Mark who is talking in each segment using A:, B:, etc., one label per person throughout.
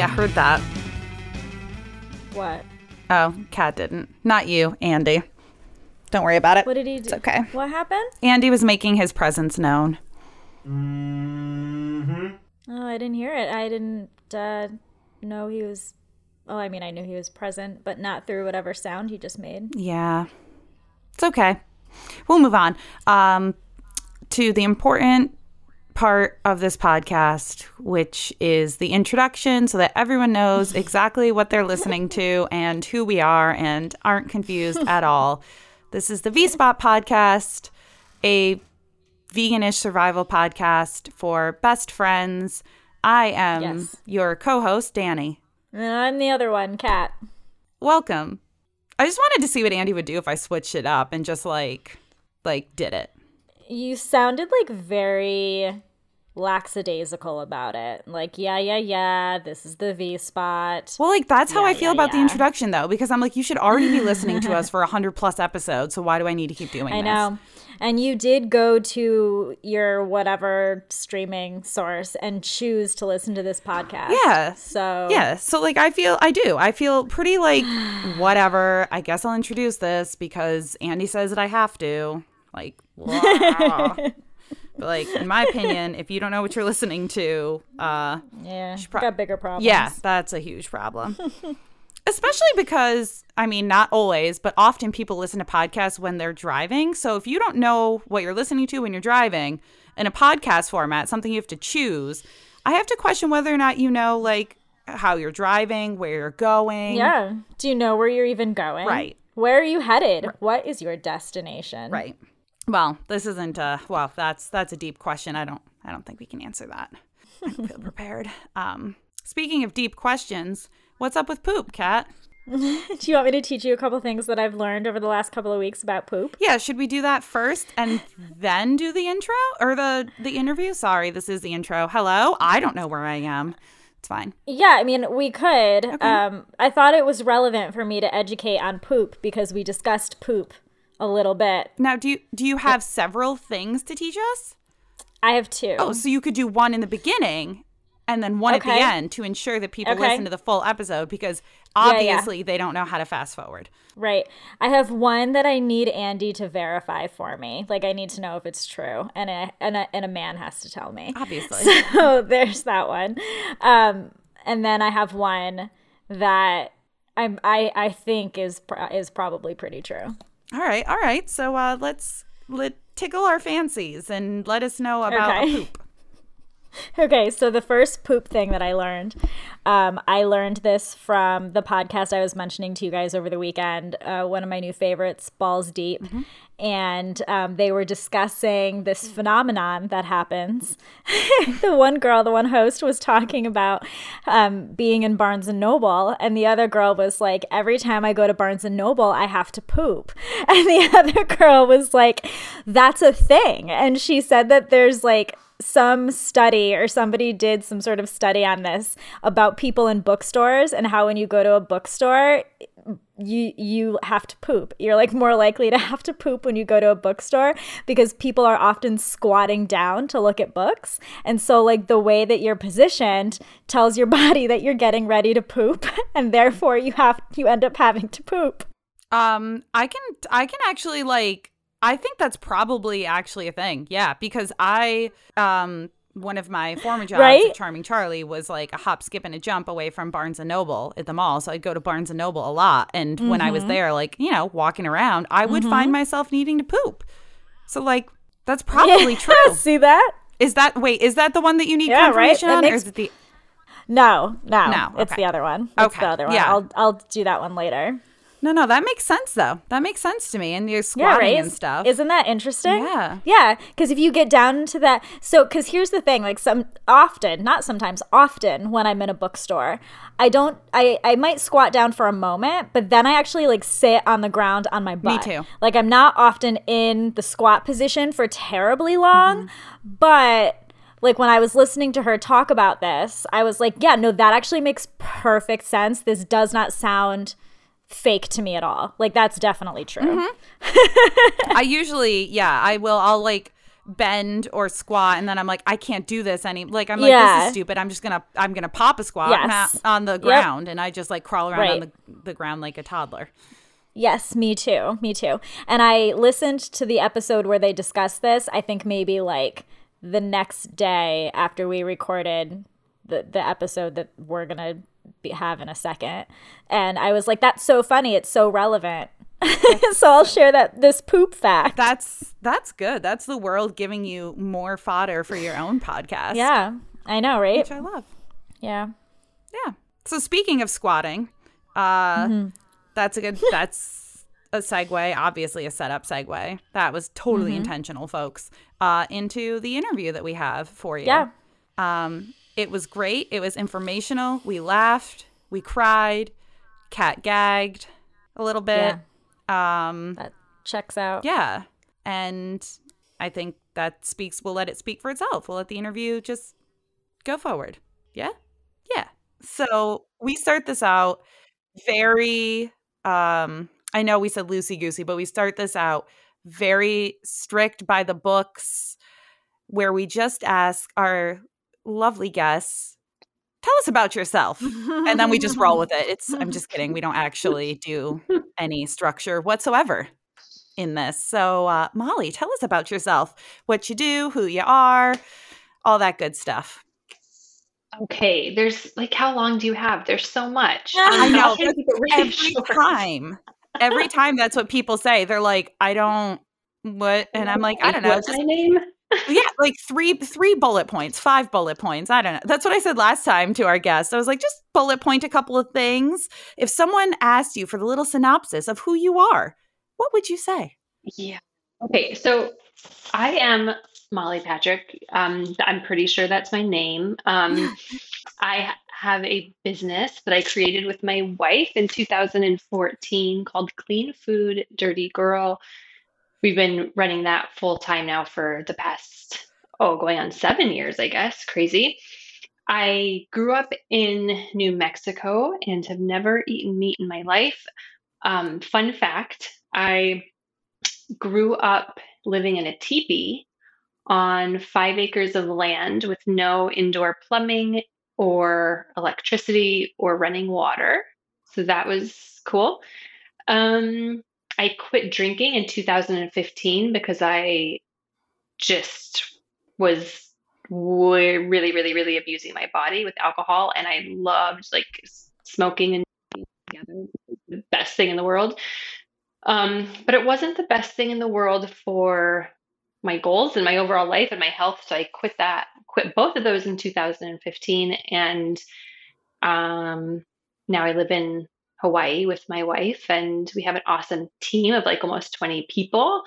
A: yeah, heard that.
B: What?
A: Oh, Katt didn't. Not you, Andy. Don't worry about it.
B: What did he do?
A: It's okay.
B: What happened?
A: Andy was making his presence known.
B: Oh, I didn't hear it. I didn't uh, know he was. Oh, I mean, I knew he was present, but not through whatever sound he just made.
A: Yeah. It's okay. We'll move on um, to the important part of this podcast, which is the introduction so that everyone knows exactly what they're listening to and who we are and aren't confused at all. This is the V Spot podcast, a veganish survival podcast for best friends. I am
B: Yes.
A: your co host, Dani.
B: And I'm the other one, Katt.
A: Welcome. I just wanted to see what Andy would do if I switched it up and just like like did it.
B: You sounded like very lackadaisical about it. Like, yeah, yeah, yeah, this is the V spot.
A: Well, like that's how
B: Yeah,
A: I feel
B: yeah,
A: about the introduction though, because I'm like, you should already be listening to us for hundred plus episodes. So why do I need to keep doing
B: I
A: this?
B: know. And you did go to your whatever streaming source and choose to listen to this podcast.
A: Yeah.
B: So
A: Yeah. So like I feel I do. I feel pretty like whatever. I guess I'll introduce this because Andy says that I have to. Like. But like in my opinion, if you don't know what you're listening to, uh
B: yeah,
A: pro-
B: got bigger problems.
A: Yeah, that's a huge problem. Especially because, I mean, not always, but often people listen to podcasts when they're driving. So if you don't know what you're listening to when you're driving in a podcast format, something you have to choose, I have to question whether or not you know, like, how you're driving, where you're going.
B: Yeah. Do you know where you're even going?
A: Right.
B: Where are you headed? What is your destination?
A: Right. Well, this isn't uh well, that's that's a deep question. I don't I don't think we can answer that. I feel prepared. Um speaking of deep questions, what's up with poop, Katt?
B: Do you want me to teach you a couple things that I've learned over the last couple of weeks about poop?
A: Yeah, should we do that first and then do the intro or the the interview? Sorry, this is the intro. Hello, I don't know where I am. It's fine.
B: Yeah, I mean, we could. Um, I thought it was relevant for me to educate on poop because we discussed poop a little bit.
A: Now, do you do you have several things to teach us?
B: I have two.
A: Oh, so you could do one in the beginning and then one at the end to ensure that people
B: Okay.
A: listen to the full episode because
B: Yeah, yeah.
A: obviously they don't know how to fast forward.
B: Right. I have one that I need Andy to verify for me. Like I need to know if it's true, and a and a, and a man has to tell me.
A: Obviously.
B: So there's that one. Um, and then I have one that I'm I I think is is probably pretty true.
A: All right, all right. So uh, let's let tickle our fancies and let us know about a
B: Okay.
A: poop.
B: Okay, so the first poop thing that I learned, um, I learned this from the podcast I was mentioning to you guys over the weekend. Uh, one of my new favorites, Balls Deep, and um, they were discussing this phenomenon that happens. the one girl, the one host, was talking about um, being in Barnes and Noble, and the other girl was like, "Every time I go to Barnes and Noble, I have to poop," and the other girl was like, "That's a thing," and she said that there's like some study or somebody did some sort of study on this about people in bookstores and how when you go to a bookstore you you have to poop. You're like more likely to have to poop when you go to a bookstore because people are often squatting down to look at books. And so like the way that you're positioned tells your body that you're getting ready to poop and therefore you have you end up having to poop.
A: Um, I can I can actually like I think that's probably actually a thing. Yeah, because I um one of my former jobs
B: Right?
A: at Charming Charlie was like a hop, skip, and a jump away from Barnes and Noble at the mall. So I'd go to Barnes and Noble a lot, and when I was
B: Mm-hmm.
A: there, like you know, walking around, I would find myself needing to poop. So like that's probably true.
B: See that?
A: Is that wait? Is that the one that you need
B: Yeah, right?
A: confirmation
B: That
A: on, or is it the?
B: No, no.
A: No,
B: It's the other one. It's
A: Okay,
B: the other one.
A: yeah.
B: I'll I'll do that one later.
A: No, no, that makes sense though. That makes sense to me. And you're
B: Yeah,
A: squatting
B: right.
A: and stuff.
B: Isn't that interesting?
A: Yeah.
B: Yeah, because if you get down into that, so because here's the thing, like some often, not sometimes, often when I'm in a bookstore, I don't, I I might squat down for a moment, but then I actually like sit on the ground on my butt.
A: Me too.
B: Like I'm not often in the squat position for terribly long,
A: Mm-hmm.
B: but like when I was listening to her talk about this, I was like, yeah, no, that actually makes perfect sense. This does not sound fake to me at all. Like that's definitely true. Mm-hmm.
A: I usually, yeah, I will. I'll like bend or squat and then I'm like I can't do this any like I'm like
B: Yeah.
A: this is stupid. I'm just to I'm to pop a squat
B: Yes.
A: on the ground and I just like crawl around on the, the ground like a toddler.
B: Yes, me too. Me too. And I listened to the episode where they discussed this, I think maybe like the next day after we recorded the, the episode that we're to be, have in a second. And I was like, that's so funny. It's so relevant. so I'll share that this poop fact.
A: That's that's good. That's the world giving you more fodder for your own podcast.
B: yeah, I know, right?
A: Which I love.
B: Yeah.
A: Yeah. So speaking of squatting, uh that's a good that's a segue, obviously a setup segue. That was totally intentional, folks. Uh into the interview that we have for you.
B: Yeah.
A: Um it was great. It was informational. We laughed, we cried, Katt gagged a little bit. Um
B: That checks out.
A: yeah. And I think that speaks, we'll let it speak for itself. We'll let the interview just go forward. Yeah? Yeah. So we start this out very, um, I know we said loosey goosey, but we start this out very strict by the books where we just ask our lovely guests, tell us about yourself. And then we just roll with it. It's, I'm just kidding. We don't actually do any structure whatsoever in this. So, uh, Molly, tell us about yourself, what you do, who you are, all that good stuff.
C: Okay, there's like how long do you have? There's so much.
B: I
A: know,
C: I'll try to keep it really
A: Every
C: short.
A: time, every time that's what people say. They're like, I don't, what? And I'm like, I don't know.
C: What's
A: Just,
C: my name?
A: Yeah, like three, three bullet points, five bullet points. I don't know. That's what I said last time to our guest. I was like, just bullet point a couple of things. If someone asked you for the little synopsis of who you are, what would you say?
C: Yeah. Okay, so I am Molly Patrick. Um, I'm pretty sure that's my name. Um, I have a business that I created with my wife in 2014 called Clean Food Dirty Girl. We've been running that full time now for the past, oh, going on seven years, I guess. Crazy. I grew up in New Mexico and have never eaten meat in my life. Um, fun fact I grew up living in a teepee on five acres of land with no indoor plumbing or electricity or running water. So that was cool. Um, I quit drinking in 2015 because I just was really, really, really abusing my body with alcohol, and I loved like smoking and together. The best thing in the world. Um, but it wasn't the best thing in the world for my goals and my overall life and my health. So I quit that, quit both of those in 2015. And um, now I live in Hawaii with my wife, and we have an awesome team of like almost 20 people.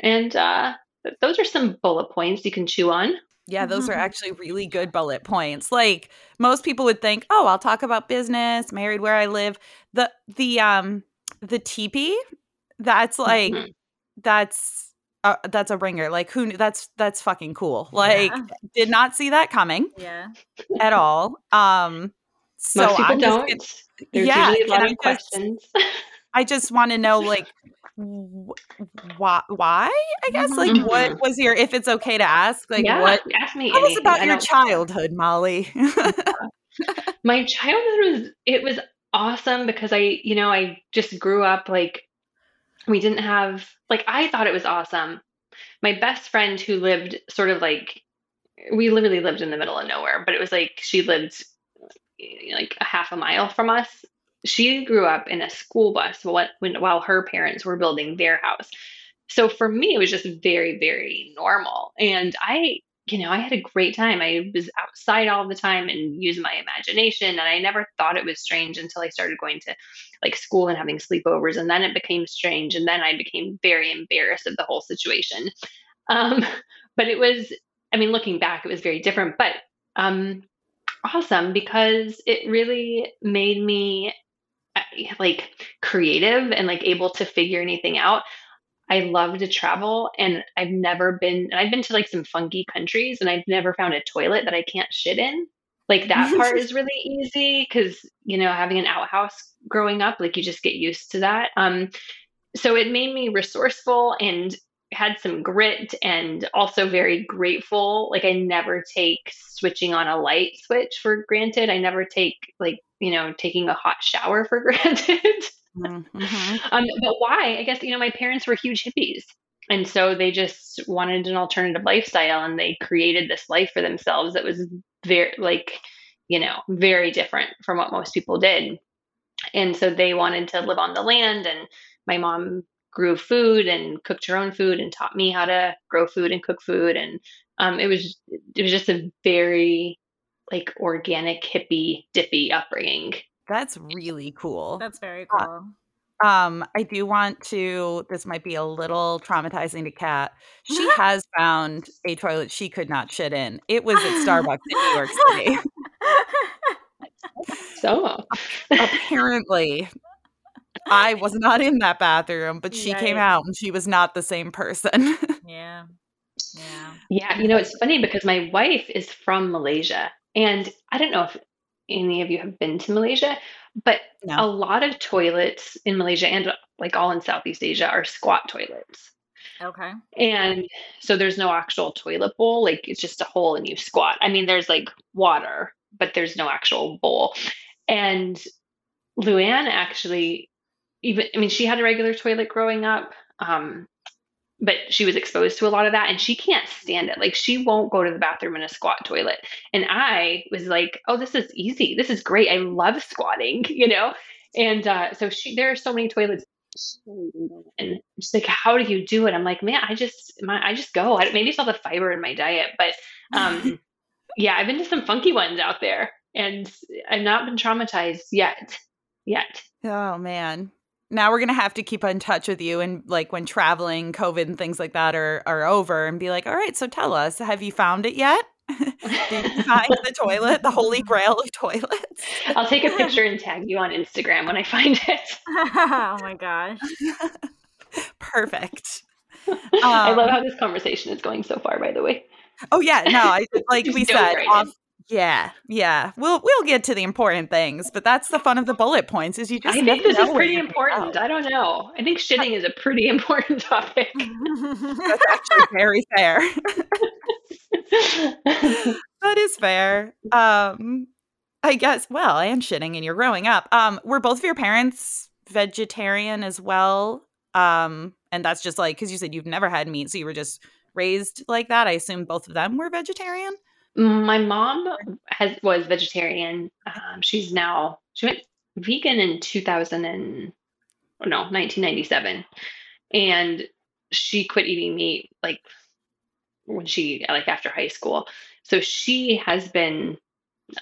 C: And uh, those are some bullet points you can chew on.
A: Yeah, those are actually really good bullet points. Like most people would think, "Oh, I'll talk about business, married where I live." The the um the teepee, that's like
C: Mhm.
A: that's uh, that's a ringer. Like who that's that's fucking cool. Like
B: Yeah.
A: did not see that coming
B: Yeah.
A: at all. Um so
C: Most people
A: I'm
C: don't.
A: gonna-
C: There's
A: yeah,
C: usually a lot of
A: I just-
C: questions.
A: I just want to know like wh- why why I guess like
C: Mhm.
A: what was your if it's okay to ask like
C: yeah,
A: what
C: ask me
A: tell us about
C: I
A: your
C: don't-
A: childhood, Molly.
C: my childhood was it was awesome because I, you know, I just grew up like we didn't have like I thought it was awesome. My best friend who lived sort of like we literally lived in the middle of nowhere, but it was like she lived like a half a mile from us. She grew up in a school bus while, when, while her parents were building their house. So for me, it was just very, very normal. And I, you know, I had a great time. I was outside all the time and used my imagination. And I never thought it was strange until I started going to like school and having sleepovers. And then it became strange. And then I became very embarrassed of the whole situation. Um, but it was, I mean, looking back, it was very different, but um, awesome because it really made me uh, like creative and like able to figure anything out. I love to travel and I've never been I've been to like some funky countries and I've never found a toilet that I can't shit in. Like that part is really easy cuz you know having an outhouse growing up like you just get used to that. Um so it made me resourceful and had some grit and also very grateful. Like I never take switching on a light switch for granted. I never take like, you know, taking a hot shower for granted. Mm-hmm. um, but why? I guess, you know, my parents were huge hippies. And so they just wanted an alternative lifestyle and they created this life for themselves that was very, like, you know, very different from what most people did. And so they wanted to live on the land. And my mom grew food and cooked her own food and taught me how to grow food and cook food. And um, it was it was just a very like organic hippie dippy upbringing.
A: That's really cool.
B: That's very cool.
A: Uh, um, I do want to. This might be a little traumatizing to Katt. She has found a toilet she could not shit in. It was at Starbucks in New York City.
C: so
A: apparently I was not in that bathroom, but she came out and she was not the same person.
B: yeah. Yeah.
C: Yeah. You know, it's funny because my wife is from Malaysia. And I don't know if any of you have been to Malaysia, but no. a lot of toilets in Malaysia and uh, like all in Southeast Asia are squat toilets.
B: Okay.
C: And so there's no actual toilet bowl. Like it's just a hole and you squat. I mean, there's like water, but there's no actual bowl. And Luann actually even I mean she had a regular toilet growing up. Um, but she was exposed to a lot of that and she can't stand it. Like she won't go to the bathroom in a squat toilet. And I was like, "Oh, this is easy. This is great. I love squatting," you know? And uh, so she there are so many toilets and she's like, "How do you do it?" I'm like, "Man, I just my I just go. I, maybe it's all the fiber in my diet, but um yeah, I've been to some funky ones out there and I've not been traumatized yet. Yet.
A: Oh man now we're gonna have to keep in touch with you and like when traveling covid and things like that are are over and be like all right so tell us have you found it yet? Did you find the toilet the holy grail of toilets?
C: I'll take a picture and tag you on instagram when i find it.
B: Oh my gosh.
A: Perfect.
C: Um, i love um how this conversation is going so far by the way.
A: Oh yeah no i like we said off yeah, yeah. We'll we'll get to the important things, but that's the fun of the bullet points. Is you just
C: I think this is pretty important. I don't know. I think shitting is a pretty important topic.
A: that's actually very fair. that is fair. Um, I guess. Well, and shitting, and you're growing up. Um, were both of your parents vegetarian as well? Um, and that's just like because you said you've never had meat, so you were just raised like that. I assume both of them were vegetarian.
C: My mom has was vegetarian. Um, she's now she went vegan in 2000 and oh no 1997, and she quit eating meat like when she like after high school. So she has been,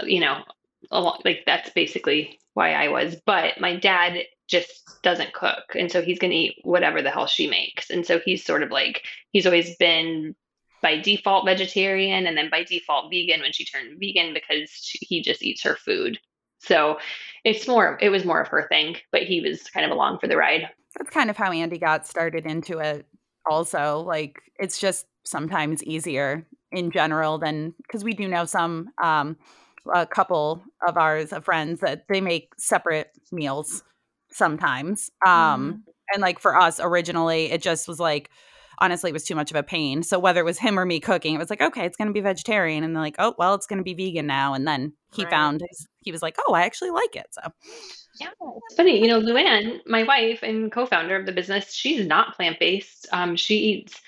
C: you know, a lot like that's basically why I was. But my dad just doesn't cook, and so he's gonna eat whatever the hell she makes, and so he's sort of like he's always been by default vegetarian and then by default vegan when she turned vegan because she, he just eats her food. So it's more, it was more of her thing, but he was kind of along for the ride.
A: That's kind of how Andy got started into it, also. Like, it's just sometimes easier in general than because we do know some, um, a couple of ours, of friends, that they make separate meals sometimes. Um, mm. And like for us, originally, it just was like, honestly it was too much of a pain. So whether it was him or me cooking, it was like, okay, it's going to be vegetarian. And they're like, oh, well, it's going to be vegan now. And then he right. found, his, he was like, oh, I actually like it. So.
C: Yeah, it's funny. You know, Luann, my wife and co-founder of the business, she's not plant-based. Um, she eats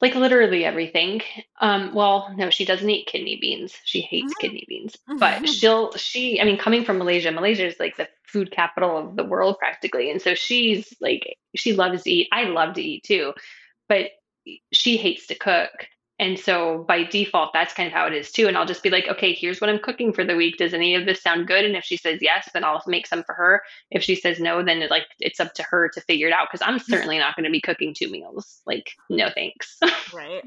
C: like literally everything. Um, well, no, she doesn't eat kidney beans. She hates mm-hmm. kidney beans. Mm-hmm. But she'll she I mean, coming from Malaysia, Malaysia is like the food capital of the world practically. And so she's like she loves to eat. I love to eat too. But she hates to cook. And so by default, that's kind of how it is too. And I'll just be like, okay, here's what I'm cooking for the week. Does any of this sound good? And if she says yes, then I'll make some for her. If she says no, then it, like it's up to her to figure it out because I'm certainly not going to be cooking two meals. Like, no thanks.
B: right.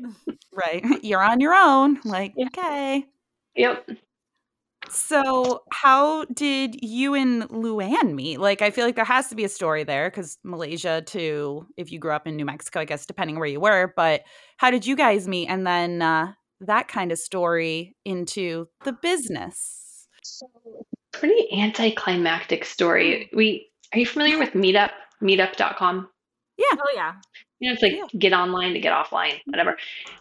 A: Right. You're on your own. Like, yeah. okay.
C: Yep.
A: So, how did you and Luann meet? Like, I feel like there has to be a story there because Malaysia, to if you grew up in New Mexico, I guess, depending where you were. But how did you guys meet? And then uh, that kind of story into the business.
C: So, pretty anticlimactic story. We are you familiar with Meetup? Meetup.com.
A: Yeah.
B: Oh, yeah.
C: You know, it's like yeah. get online to get offline, whatever.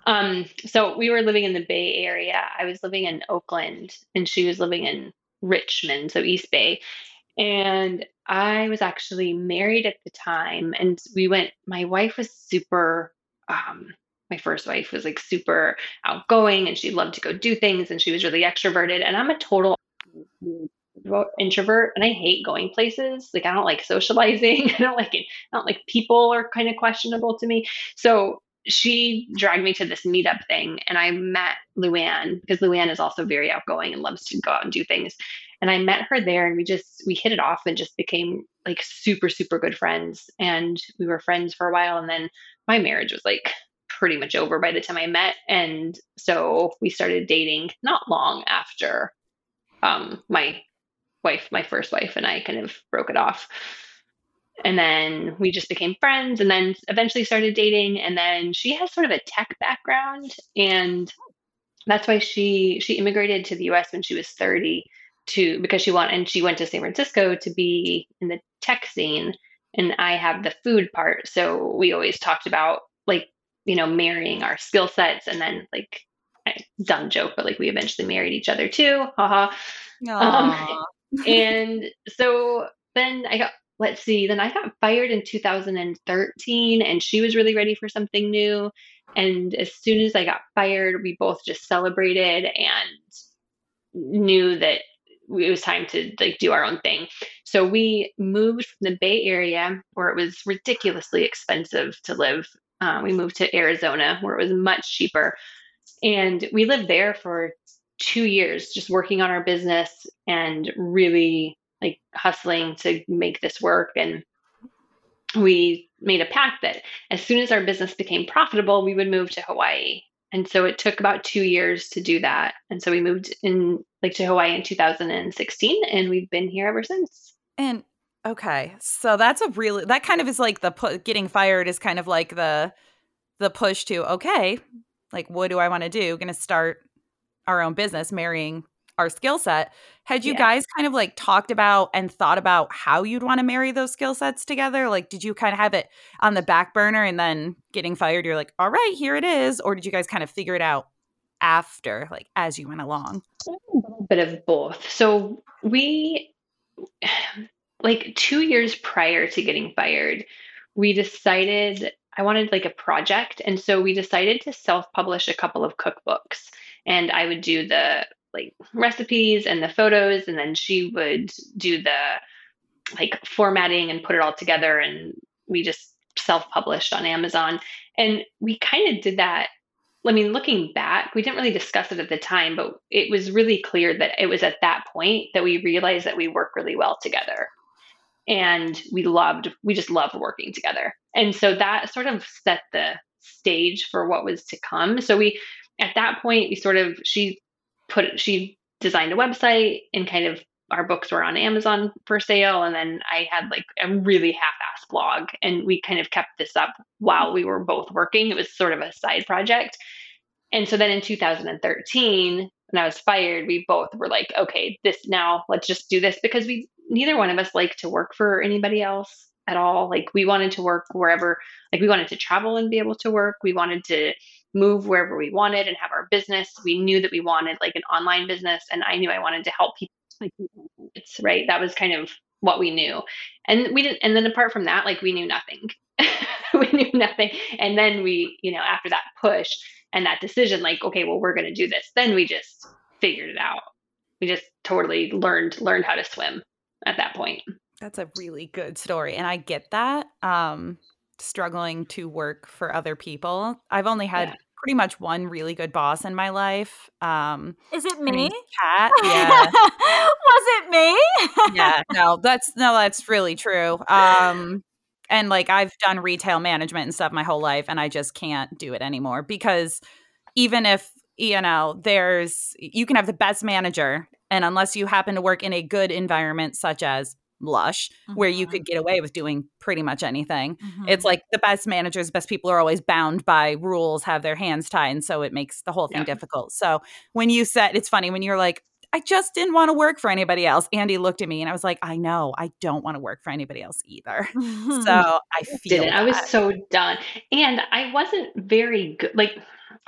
C: Um, so we were living in the Bay Area. I was living in Oakland and she was living in Richmond, so East Bay. And I was actually married at the time and we went my wife was super um my first wife was like super outgoing and she loved to go do things and she was really extroverted and I'm a total introvert and I hate going places. Like I don't like socializing. I don't like it. Don't like people are kind of questionable to me. So she dragged me to this meetup thing and I met Luann because Luann is also very outgoing and loves to go out and do things. And I met her there and we just we hit it off and just became like super, super good friends. And we were friends for a while. And then my marriage was like pretty much over by the time I met. And so we started dating not long after um, my wife, my first wife, and I kind of broke it off. And then we just became friends and then eventually started dating. And then she has sort of a tech background. And that's why she she immigrated to the US when she was 30 to because she went and she went to San Francisco to be in the tech scene. And I have the food part. So we always talked about like, you know, marrying our skill sets and then like dumb joke, but like we eventually married each other too. Haha. Um, and so then I got, let's see, then I got fired in 2013 and she was really ready for something new. And as soon as I got fired, we both just celebrated and knew that it was time to like do our own thing. So we moved from the Bay Area where it was ridiculously expensive to live. Uh, we moved to Arizona where it was much cheaper. And we lived there for two years just working on our business and really like hustling to make this work. And we made a pact that as soon as our business became profitable, we would move to Hawaii. And so it took about two years to do that. And so we moved in like to Hawaii in 2016 and we've been here ever since.
A: And okay, so that's a really that kind of is like the pu- getting fired is kind of like the the push to okay, like what do I want to do? Going to start our own business, marrying our skill set. Had you yeah. guys kind of like talked about and thought about how you'd want to marry those skill sets together? Like, did you kind of have it on the back burner and then getting fired, you're like, all right, here it is? Or did you guys kind of figure it out after, like, as you went along?
C: A little bit of both. So we, like, two years prior to getting fired, we decided I wanted like a project. And so we decided to self publish a couple of cookbooks and I would do the like recipes and the photos, and then she would do the like formatting and put it all together. And we just self published on Amazon. And we kind of did that. I mean, looking back, we didn't really discuss it at the time, but it was really clear that it was at that point that we realized that we work really well together. And we loved, we just loved working together. And so that sort of set the stage for what was to come. So we at that point, we sort of she put she designed a website and kind of our books were on Amazon for sale. And then I had like a really half ass blog and we kind of kept this up while we were both working. It was sort of a side project. And so then in 2013, when I was fired, we both were like, okay, this now let's just do this because we neither one of us like to work for anybody else at all. Like we wanted to work wherever, like we wanted to travel and be able to work. We wanted to move wherever we wanted and have our business. We knew that we wanted like an online business, and I knew I wanted to help people. It's right. That was kind of what we knew, and we didn't. And then apart from that, like we knew nothing. we knew nothing. And then we, you know, after that push and that decision, like, okay, well, we're going to do this. Then we just figured it out. We just totally learned learned how to swim at that point.
A: That's a really good story, and I get that. Um, struggling to work for other people. I've only had yeah. pretty much one really good boss in my life. Um,
B: Is it me?
A: Katt. Yeah.
B: Was it me?
A: yeah. No, that's no, that's really true. Um, and like I've done retail management and stuff my whole life, and I just can't do it anymore because even if you know there's you can have the best manager and unless you happen to work in a good environment such as lush mm-hmm. where you could mm-hmm. get away with doing pretty much anything mm-hmm. it's like the best managers best people are always bound by rules have their hands tied and so it makes the whole thing yeah. difficult so when you said it's funny when you're like I just didn't want to work for anybody else. Andy looked at me and I was like, I know, I don't want to work for anybody else either. so I feel.
C: I was so done. And I wasn't very good. Like,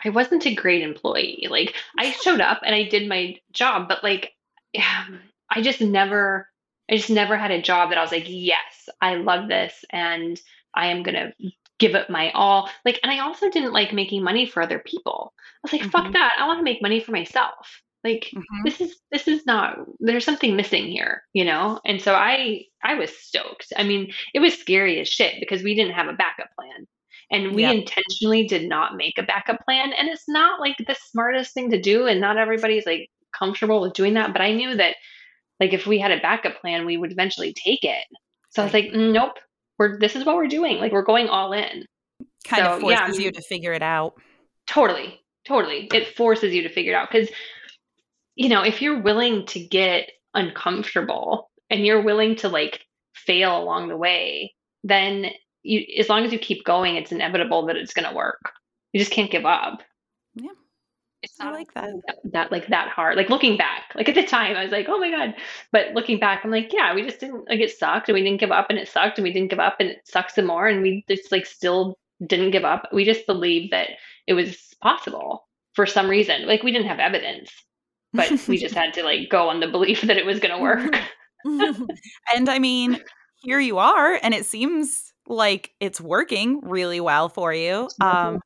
C: I wasn't a great employee. Like, I showed up and I did my job, but like, yeah, I just never, I just never had a job that I was like, yes, I love this and I am going to give it my all. Like, and I also didn't like making money for other people. I was like, mm-hmm. fuck that. I want to make money for myself. Like mm-hmm. this is this is not there's something missing here, you know? And so I I was stoked. I mean, it was scary as shit because we didn't have a backup plan. And we intentionally did not make a backup plan. And it's not like the smartest thing to do. And not everybody's like comfortable with doing that. But I knew that like if we had a backup plan, we would eventually take it. So I was like, mm, nope, we're this is what we're doing. Like we're going all in.
A: Kind so, of forces yeah, you to figure it out.
C: Totally. Totally. It forces you to figure it out. Because, you know, if you're willing to get uncomfortable and you're willing to like fail along the way, then you as long as you keep going, it's inevitable that it's gonna work. You just can't give up.
A: Yeah. It's not I like that.
C: that. that like that hard. Like looking back, like at the time, I was like, "Oh my god!" But looking back, I'm like, "Yeah, we just didn't like it sucked, and we didn't give up, and it sucked, and we didn't give up, and it sucks some more, and we just like still didn't give up. We just believed that it was possible for some reason. Like we didn't have evidence, but we just had to like go on the belief that it was going to work.
A: and I mean, here you are, and it seems like it's working really well for you. Um,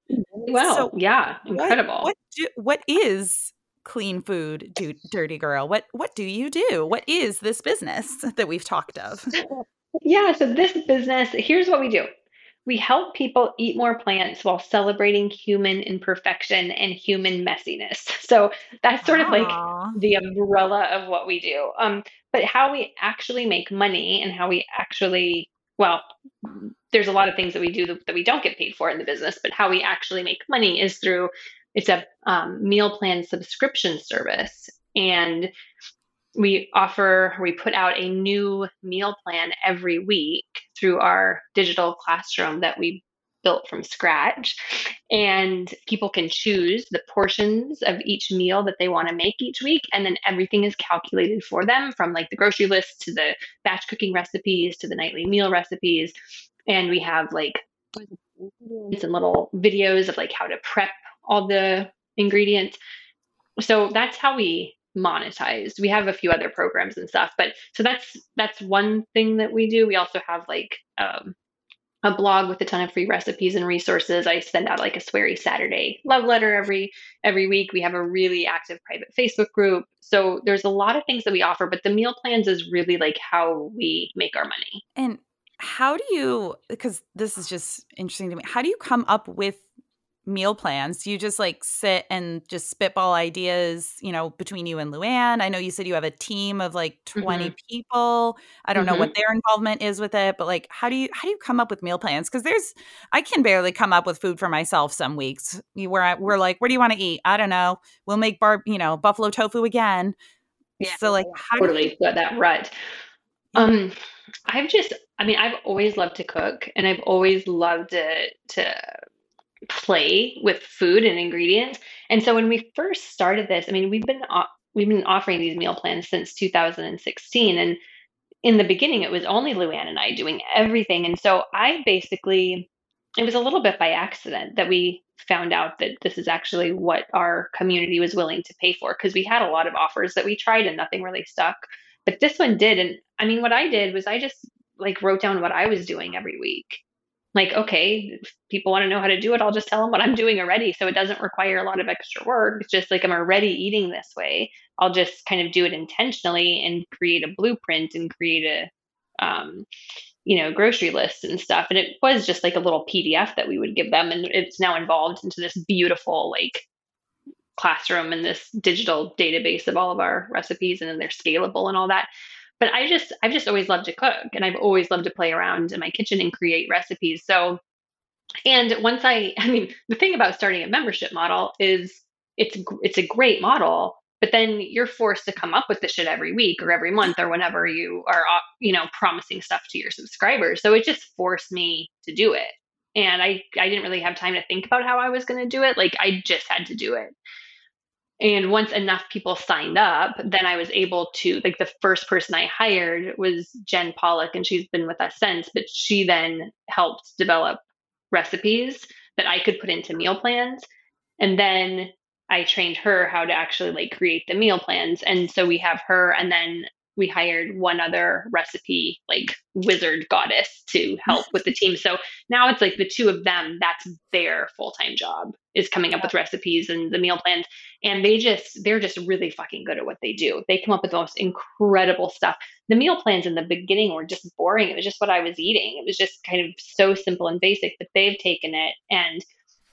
C: well, so yeah, incredible.
A: What, what, do, what is clean food, do, dirty girl? What what do you do? What is this business that we've talked of?
C: Yeah, so this business, here's what we do. We help people eat more plants while celebrating human imperfection and human messiness. So that's sort Aww. of like the umbrella of what we do. Um, but how we actually make money and how we actually well, there's a lot of things that we do that, we don't get paid for in the business, but how we actually make money is through it's a um, meal plan subscription service. And we offer, we put out a new meal plan every week through our digital classroom that we built from scratch. And people can choose the portions of each meal that they want to make each week. And then everything is calculated for them from like the grocery list to the batch cooking recipes to the nightly meal recipes. And we have like some little videos of like how to prep all the ingredients. So that's how we monetized. We have a few other programs and stuff, but so that's that's one thing that we do. We also have like um, a blog with a ton of free recipes and resources. I send out like a sweary Saturday love letter every every week. We have a really active private Facebook group. So there's a lot of things that we offer, but the meal plans is really like how we make our money.
A: And how do you because this is just interesting to me. How do you come up with meal plans? you just like sit and just spitball ideas, you know, between you and Luann? I know you said you have a team of like 20 mm-hmm. people. I don't mm-hmm. know what mm-hmm. their involvement is with it, but like how do you how do you come up with meal plans? Cuz there's I can barely come up with food for myself some weeks. Where we're like, "Where do you want to eat?" I don't know. We'll make bar, you know, buffalo tofu again. Yeah. So like
C: how totally you- got that right. Um I've just I mean, I've always loved to cook and I've always loved it to play with food and ingredients. And so when we first started this, I mean, we've been we've been offering these meal plans since 2016 and in the beginning it was only Luann and I doing everything. And so I basically it was a little bit by accident that we found out that this is actually what our community was willing to pay for because we had a lot of offers that we tried and nothing really stuck. But this one did and I mean what I did was I just like wrote down what I was doing every week like okay people want to know how to do it i'll just tell them what i'm doing already so it doesn't require a lot of extra work. It's just like i'm already eating this way. I'll just kind of do it intentionally and create a blueprint and create a um, you know grocery list and stuff. And it was just like a little pdf that we would give them and it's now involved into this beautiful like classroom and this digital database of all of our recipes and then they're scalable and all that but I just I've just always loved to cook and I've always loved to play around in my kitchen and create recipes. So and once I I mean the thing about starting a membership model is it's it's a great model, but then you're forced to come up with the shit every week or every month or whenever you are uh, you know promising stuff to your subscribers. So it just forced me to do it. And I I didn't really have time to think about how I was going to do it. Like I just had to do it. And once enough people signed up, then I was able to, like, the first person I hired was Jen Pollock, and she's been with us since, but she then helped develop recipes that I could put into meal plans. And then I trained her how to actually like create the meal plans. And so we have her and then we hired one other recipe like wizard goddess to help with the team. So now it's like the two of them, that's their full-time job is coming up with recipes and the meal plans. And they just they're just really fucking good at what they do. They come up with the most incredible stuff. The meal plans in the beginning were just boring. It was just what I was eating. It was just kind of so simple and basic, but they've taken it and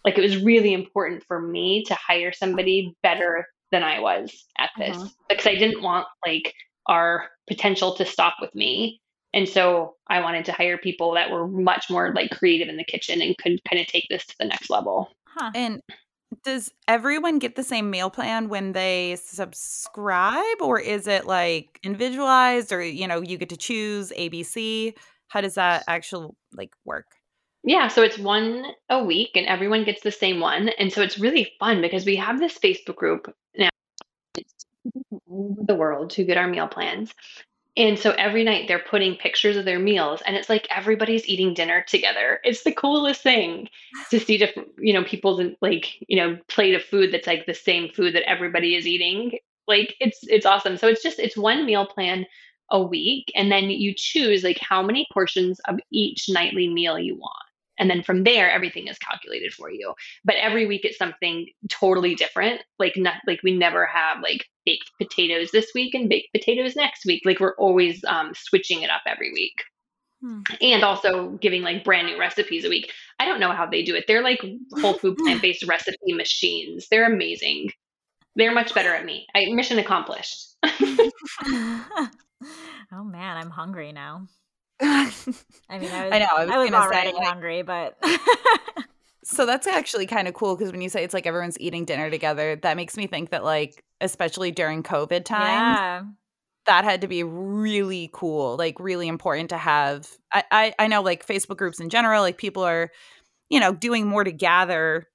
C: like it was really important for me to hire somebody better than I was at this uh-huh. because I didn't want like our potential to stop with me. And so I wanted to hire people that were much more like creative in the kitchen and could kind of take this to the next level.
A: Huh. And does everyone get the same meal plan when they subscribe or is it like individualized or you know you get to choose ABC? How does that actually like work?
C: Yeah, so it's one a week and everyone gets the same one. And so it's really fun because we have this Facebook group now over the world to get our meal plans. And so every night they're putting pictures of their meals and it's like everybody's eating dinner together. It's the coolest thing to see different, you know, people's like, you know, plate of food that's like the same food that everybody is eating. Like it's it's awesome. So it's just it's one meal plan a week and then you choose like how many portions of each nightly meal you want. And then from there, everything is calculated for you. But every week it's something totally different. Like not like we never have like baked potatoes this week and baked potatoes next week. Like we're always um, switching it up every week. Hmm. And also giving like brand new recipes a week. I don't know how they do it. They're like whole food plant based recipe machines. They're amazing. They're much better at me. I mission accomplished.
B: oh man, I'm hungry now. I mean, I, was, I know. I was, I was already say, hungry, but.
A: so that's actually kind of cool because when you say it's like everyone's eating dinner together, that makes me think that, like, especially during COVID times, yeah. that had to be really cool, like, really important to have. I, I, I know, like, Facebook groups in general, like, people are, you know, doing more to gather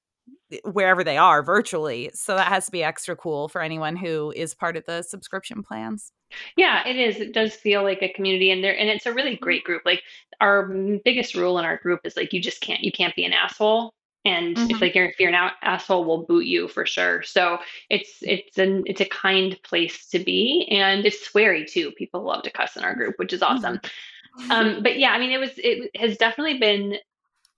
A: wherever they are virtually. So that has to be extra cool for anyone who is part of the subscription plans.
C: Yeah, it is. It does feel like a community and there and it's a really great group. Like our biggest rule in our group is like you just can't you can't be an asshole. And mm-hmm. if like you're if you're an asshole, we'll boot you for sure. So it's it's an it's a kind place to be, and it's sweary too. People love to cuss in our group, which is awesome. Mm-hmm. Um, but yeah, I mean, it was it has definitely been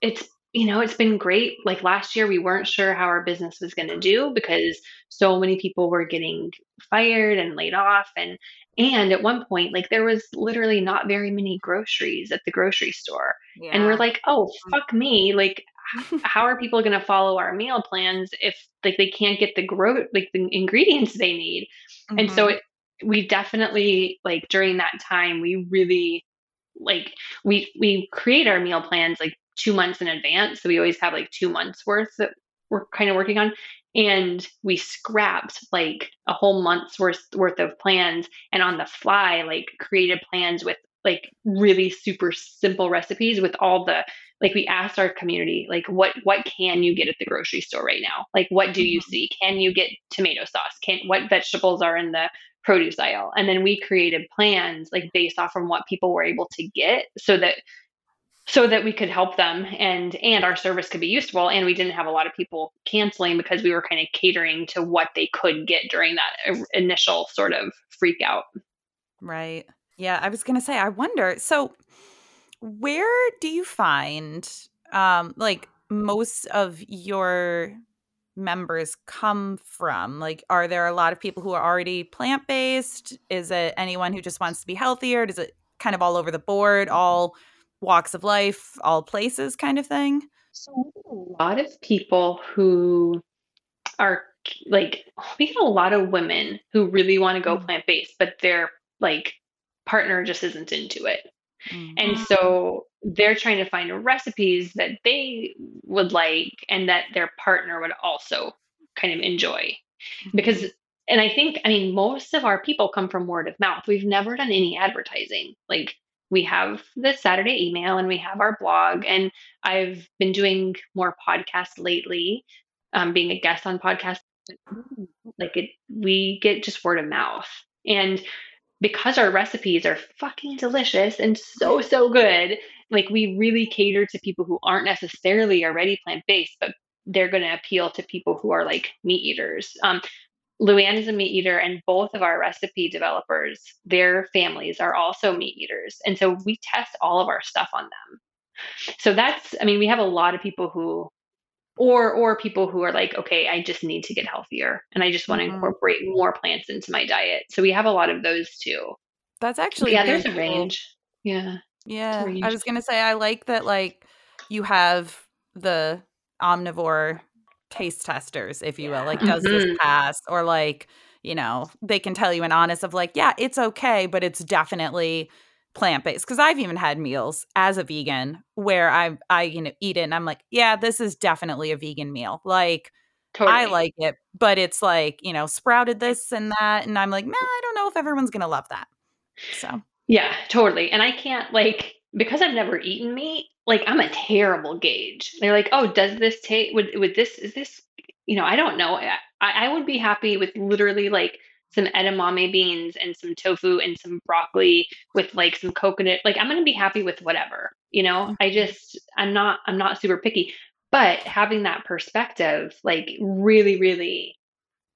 C: it's you know, it's been great. Like last year, we weren't sure how our business was going to do because so many people were getting fired and laid off. And, and at one point, like there was literally not very many groceries at the grocery store. Yeah. And we're like, oh, mm. fuck me. Like, how are people going to follow our meal plans if like they can't get the gro like the ingredients they need? Mm-hmm. And so mm-hmm. it, we definitely like during that time, we really like we we create our meal plans like two months in advance. So we always have like two months worth that we're kind of working on. And we scrapped like a whole month's worth worth of plans and on the fly, like created plans with like really super simple recipes with all the like we asked our community like what what can you get at the grocery store right now like what do you mm-hmm. see can you get tomato sauce can what vegetables are in the produce aisle and then we created plans like based off from what people were able to get so that so that we could help them and and our service could be useful. And we didn't have a lot of people canceling because we were kind of catering to what they could get during that initial sort of freak out.
A: Right. Yeah i was to say i wonder so where do you find um like most of your members come from? Like are there a lot of people who are already plant-based? Is it anyone who just wants to be healthier? Does it kind of all over the board all walks of life, all places kind of thing?
C: So a lot of people who are like we get a lot of women who really want to go mm-hmm. plant based, but their like partner just isn't into it. Mm-hmm. And so they're trying to find recipes that they would like and that their partner would also kind of enjoy. Mm-hmm. Because and I think I mean most of our people come from word of mouth. We've never done any advertising. Like we have the Saturday email and we have our blog. And I've been doing more podcasts lately, um, being a guest on podcasts. like it we get just word of mouth and because our recipes are fucking delicious and so so good like we really cater to people who aren't necessarily already plant-based but they're going to appeal to people who are like meat eaters um, Luann is a meat eater, and both of our recipe developers, their families are also meat eaters. And so we test all of our stuff on them. So that's, I mean, we have a lot of people who or or people who are like okay i just need to get healthier and i just want to mm-hmm. incorporate more plants into my diet so we have a lot of those too
A: that's actually
C: yeah there's a range yeah
A: yeah range. i was gonna say i like that like you have the omnivore taste testers if you will like does mm-hmm. this pass or like you know they can tell you an honest of like yeah it's okay but it's definitely plant based because I've even had meals as a vegan where I I you know eat it and I'm like, yeah, this is definitely a vegan meal. Like totally. I like it, but it's like you know sprouted this and that, and I'm like, man, I don't know if everyone's gonna love that. So
C: yeah, totally. And I can't like because I've never eaten meat. Like I'm a terrible gauge. They're like, oh, does this take? Would would this is this? You know, I don't know. I, I would be happy with literally like some edamame beans and some tofu and some broccoli with like some coconut like i'm going to be happy with whatever you know i mm-hmm. just i'm not i'm not super picky but having that perspective like really really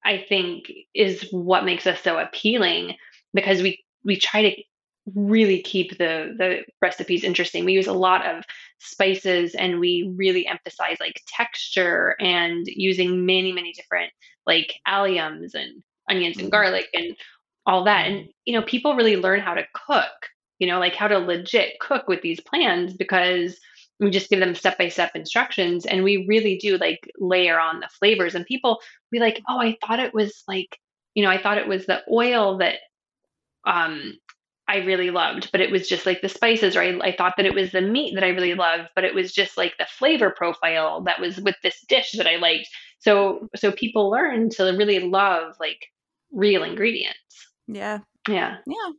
C: i think is what makes us so appealing because we we try to really keep the the recipes interesting we use a lot of spices and we really emphasize like texture and using many many different like alliums and onions and mm-hmm. garlic and all that. And, mm-hmm. you know, people really learn how to cook, you know, like how to legit cook with these plans because we just give them step by step instructions and we really do like layer on the flavors. And people be like, oh, I thought it was like, you know, I thought it was the oil that um I really loved, but it was just like the spices, or I, I thought that it was the meat that I really loved, but it was just like the flavor profile that was with this dish that I liked. So so people learn to really love like real ingredients.
A: Yeah.
C: Yeah.
A: Yeah.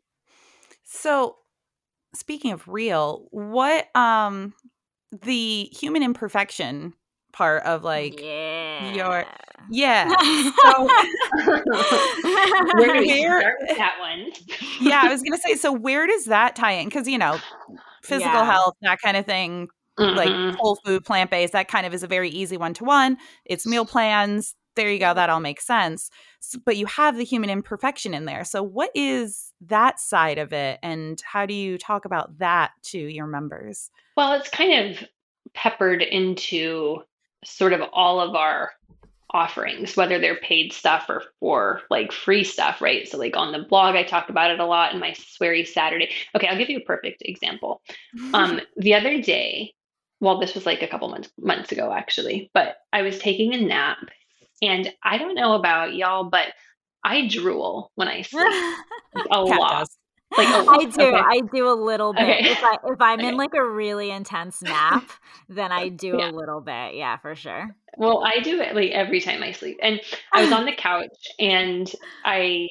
A: So speaking of real, what um the human imperfection part of like
B: yeah.
A: your yeah. So
C: where do we start with that one?
A: yeah, I was gonna say, so where does that tie in? Because you know, physical yeah. health, that kind of thing, mm-hmm. like whole food, plant based, that kind of is a very easy one to one. It's meal plans. There you go. That all makes sense but you have the human imperfection in there. So, what is that side of it, and how do you talk about that to your members?
C: Well, it's kind of peppered into sort of all of our offerings, whether they're paid stuff or for like free stuff, right? So, like on the blog, I talk about it a lot in my Sweary Saturday. Okay, I'll give you a perfect example. Um, the other day, well, this was like a couple months months ago actually, but I was taking a nap and I don't know about y'all, but I drool when I sleep a lot. Does.
B: Like I do, okay. I do a little bit. Okay. If I if I'm okay. in like a really intense nap, then I do yeah. a little bit. Yeah, for sure.
C: Well, I do it like every time I sleep. And I was on the couch and I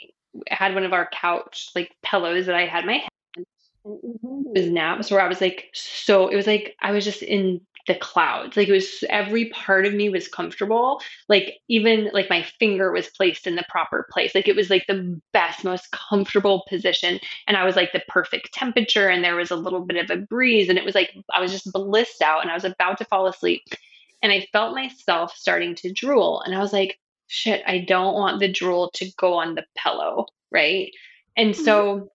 C: had one of our couch like pillows that I had my head. It was naps where I was like so it was like I was just in the clouds. Like it was every part of me was comfortable. Like even like my finger was placed in the proper place. Like it was like the best, most comfortable position. And I was like the perfect temperature and there was a little bit of a breeze. And it was like I was just blissed out and I was about to fall asleep. And I felt myself starting to drool. And I was like, shit, I don't want the drool to go on the pillow. Right. And mm-hmm. so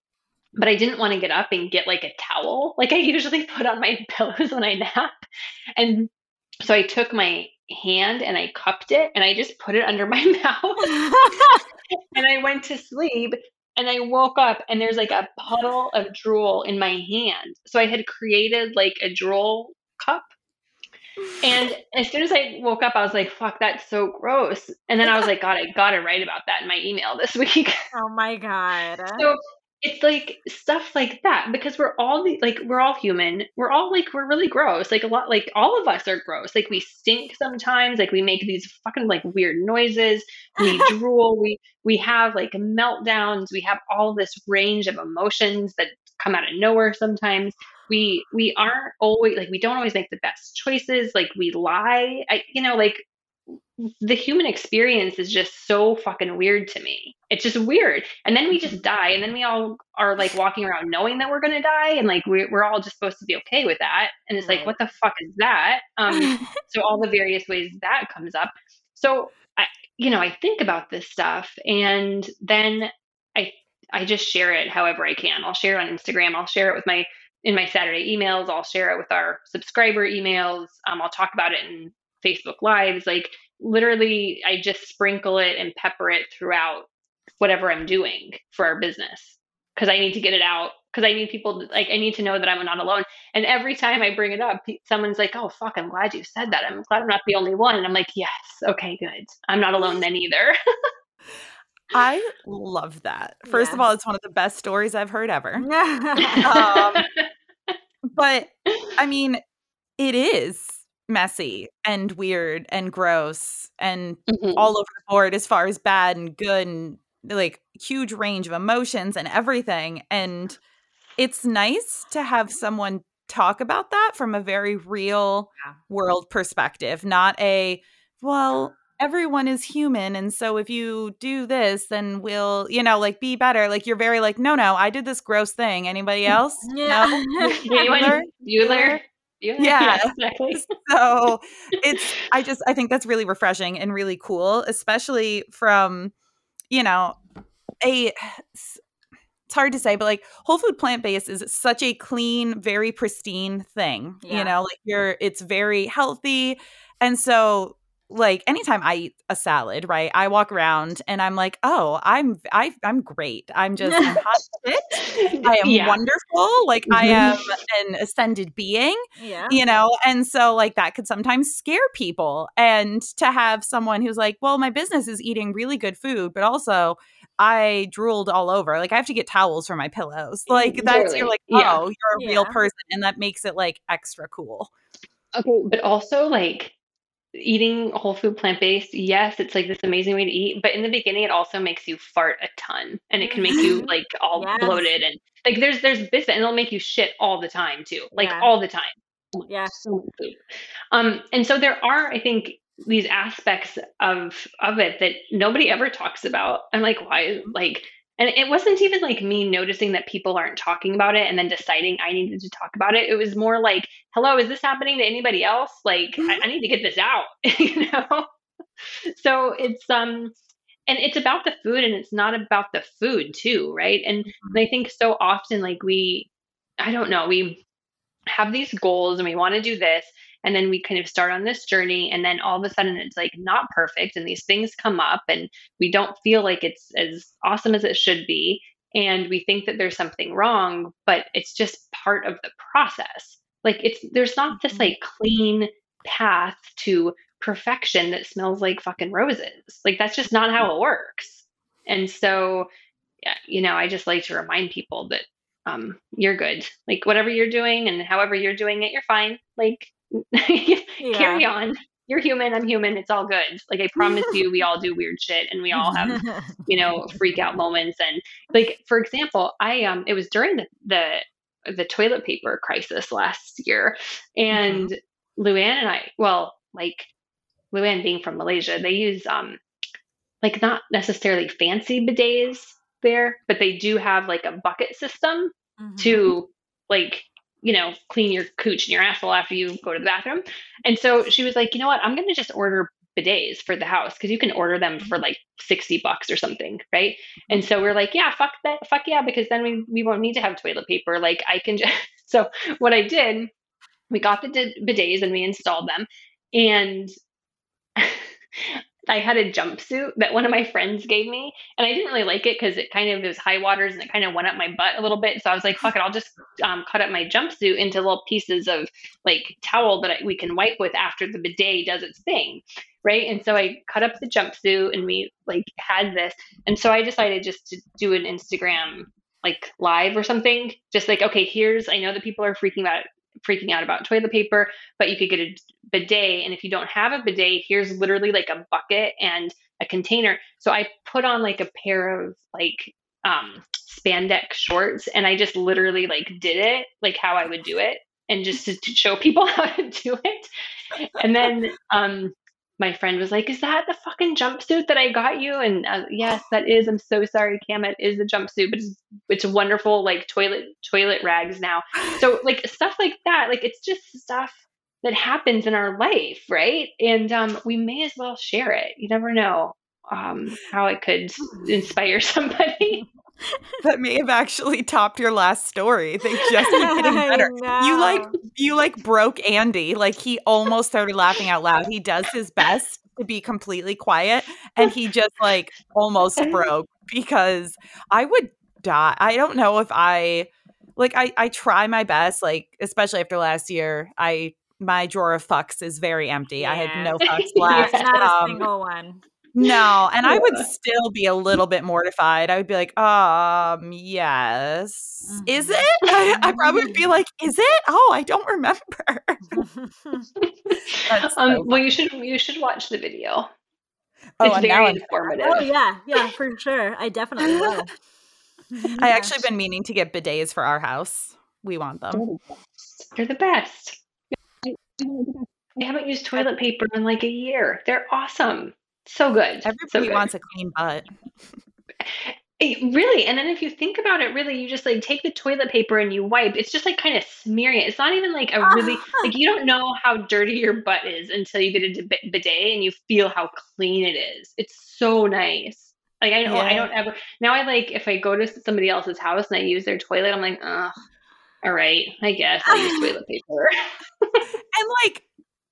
C: but I didn't want to get up and get like a towel like I usually put on my pillows when I nap. And so I took my hand and I cupped it and I just put it under my mouth. and I went to sleep and I woke up and there's like a puddle of drool in my hand. So I had created like a drool cup. And as soon as I woke up, I was like, fuck, that's so gross. And then I was like, God, I gotta write about that in my email this week.
B: Oh my God.
C: So it's like stuff like that because we're all like we're all human. We're all like we're really gross. Like a lot like all of us are gross. Like we stink sometimes. Like we make these fucking like weird noises. We drool. We we have like meltdowns. We have all this range of emotions that come out of nowhere sometimes. We we aren't always like we don't always make the best choices. Like we lie. I, you know like the human experience is just so fucking weird to me. It's just weird. And then we just die. And then we all are like walking around knowing that we're going to die. And like we're, we're all just supposed to be okay with that. And it's like, what the fuck is that? Um, so all the various ways that comes up. So I, you know, I think about this stuff and then I, I just share it however I can. I'll share it on Instagram. I'll share it with my in my Saturday emails. I'll share it with our subscriber emails. Um, I'll talk about it in Facebook Lives. Like literally, I just sprinkle it and pepper it throughout whatever I'm doing for our business because I need to get it out. Because I need people to, like I need to know that I'm not alone. And every time I bring it up, someone's like, "Oh fuck, I'm glad you said that. I'm glad I'm not the only one." And I'm like, "Yes, okay, good. I'm not alone then either."
A: I love that. First of all, it's one of the best stories I've heard ever. um, but I mean, it is messy and weird and gross and mm-hmm. all over the board as far as bad and good and like huge range of emotions and everything. And it's nice to have someone talk about that from a very real world perspective, not a, well, everyone is human and so if you do this then we'll you know like be better like you're very like no no i did this gross thing anybody else
C: yeah no? Bueller? Bueller?
A: Yeah, yeah. exactly. so it's I just I think that's really refreshing and really cool, especially from, you know, a it's hard to say, but like whole food plant based is such a clean, very pristine thing. Yeah. You know, like you're it's very healthy. And so like anytime I eat a salad, right? I walk around and I'm like, oh, I'm I I'm great. I'm just I'm fit. I am yeah. wonderful. Like I mm-hmm. am an ascended being. Yeah. You know, and so like that could sometimes scare people. And to have someone who's like, well, my business is eating really good food, but also I drooled all over. Like I have to get towels for my pillows. Like mm, that's you're like, oh, yeah. you're a yeah. real person. And that makes it like extra cool.
C: Okay. But also like eating whole food plant based, yes, it's like this amazing way to eat. But in the beginning, it also makes you fart a ton, and it can make you like all yes. bloated and like there's there's this and it'll make you shit all the time too, like yeah. all the time.
B: Yeah.
C: So um, and so there are, I think, these aspects of of it that nobody ever talks about. I'm like, why? Like and it wasn't even like me noticing that people aren't talking about it and then deciding I needed to talk about it. It was more like, hello, is this happening to anybody else? Like, I, I need to get this out, you know? so it's, um, and it's about the food and it's not about the food too, right? And, mm-hmm. and I think so often, like, we, I don't know, we have these goals and we want to do this and then we kind of start on this journey and then all of a sudden it's like not perfect and these things come up and we don't feel like it's as awesome as it should be and we think that there's something wrong but it's just part of the process. Like it's there's not this mm-hmm. like clean path to perfection that smells like fucking roses. Like that's just not how it works. And so yeah, you know i just like to remind people that um, you're good. Like whatever you're doing and however you're doing it you're fine. Like carry on. You're human. I'm human. It's all good. Like I promise you, we all do weird shit, and we all have, you know, freak out moments. And like for example, I um, it was during the the the toilet paper crisis last year, and mm-hmm. Luann and I, well, like Luann being from Malaysia, they use um, like not necessarily fancy bidets there, but they do have like a bucket system mm-hmm. to like you know, clean your cooch and your asshole after you go to the bathroom. And so she was like, you know what? I'm going to just order bidets for the house because you can order them for like 60 bucks or something. Right. Mm-hmm. And so we're like, yeah, fuck that. Fuck yeah. Because then we, we won't need to have toilet paper. Like I can just, so what I did, we got the bidets and we installed them. And I had a jumpsuit that one of my friends gave me, and I didn't really like it because it kind of it was high waters and it kind of went up my butt a little bit. So I was like, "Fuck it, I'll just um, cut up my jumpsuit into little pieces of like towel that we can wipe with after the bidet does its thing." Right. And so I cut up the jumpsuit and we like had this. And so I decided just to do an Instagram like live or something. Just like, okay, here's, I know that people are freaking out freaking out about toilet paper, but you could get a bidet. And if you don't have a bidet, here's literally like a bucket and a container. So I put on like a pair of like um, spandex shorts and I just literally like did it like how I would do it and just to, show people how to do it. And then um, my friend was like, "Is that the fucking jumpsuit that I got you?" And uh, yes, that is. I'm so sorry, Cam. It is a jumpsuit, but it's, it's wonderful, like toilet toilet rags now. So like stuff like that, like it's just stuff that happens in our life, right? And um, we may as well share it. You never know um, how it could inspire somebody.
A: that may have actually topped your last story. They just keep getting better. You like you like broke Andy. Like he almost started laughing out loud. He does his best to be completely quiet and he just like almost broke because I would die. I don't know if I like I I try my best like especially after last year. I my drawer of fucks is very empty. Yeah. I had no fucks left.
B: Not a um, single one.
A: No, and yeah. I would still be a little bit mortified. I would be like, um, yes. Mm-hmm. Is it? I, I, probably would be like, is it? Oh, I don't remember.
C: so um, well, you should you should watch the video. Oh, it's very informative.
B: Oh yeah, yeah, for sure. I definitely will.
A: I actually been meaning to get bidets for our house. We want them.
C: They're the best. I haven't used toilet paper in like a year. They're awesome. So good.
A: Everybody
C: so good.
A: wants a clean butt.
C: It, really, and then if you think about it, really, you just like take the toilet paper and you wipe. It's just like kind of smearing it. It's not even like a really uh-huh. like you don't know how dirty your butt is until you get a bidet and you feel how clean it is. It's so nice. Like I know yeah. I don't ever now. I like if I go to somebody else's house and I use their toilet, I'm like, oh, all right, I guess I use toilet paper.
A: and like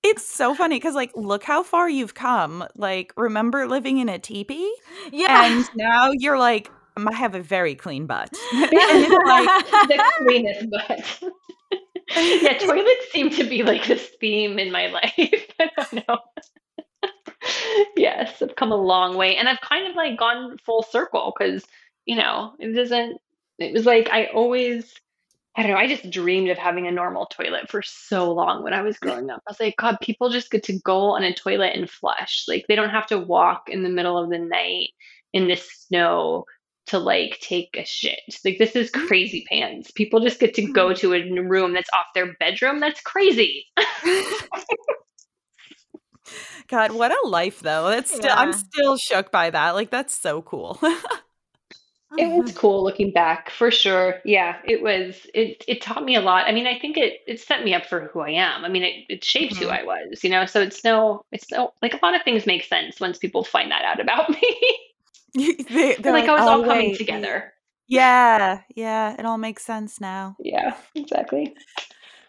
A: it's so funny because, like, look how far you've come. Like, remember living in a teepee?
B: Yeah.
A: And now you're like, I have a very clean butt.
C: like the cleanest butt. yeah, toilets seem to be like this theme in my life. I don't know. yes, I've come a long way. And I've kind of like gone full circle because, you know, it doesn't, it was like I always I don't know. I just dreamed of having a normal toilet for so long when I was growing up. I was like, God, people just get to go on a toilet and flush. Like they don't have to walk in the middle of the night in the snow to like take a shit. Like this is crazy pants. People just get to go mm-hmm. to a room that's off their bedroom. That's crazy.
A: God, what a life though. That's still yeah. I'm still shook by that. Like that's so cool.
C: It was cool looking back for sure. Yeah, it was. It it taught me a lot. I mean, I think it it set me up for who I am. I mean, it it shaped mm-hmm. who I was. You know, so it's no it's no like a lot of things make sense once people find that out about me. they, like, like, oh, it's all coming together.
A: Yeah, yeah, it all makes sense now.
C: Yeah, exactly.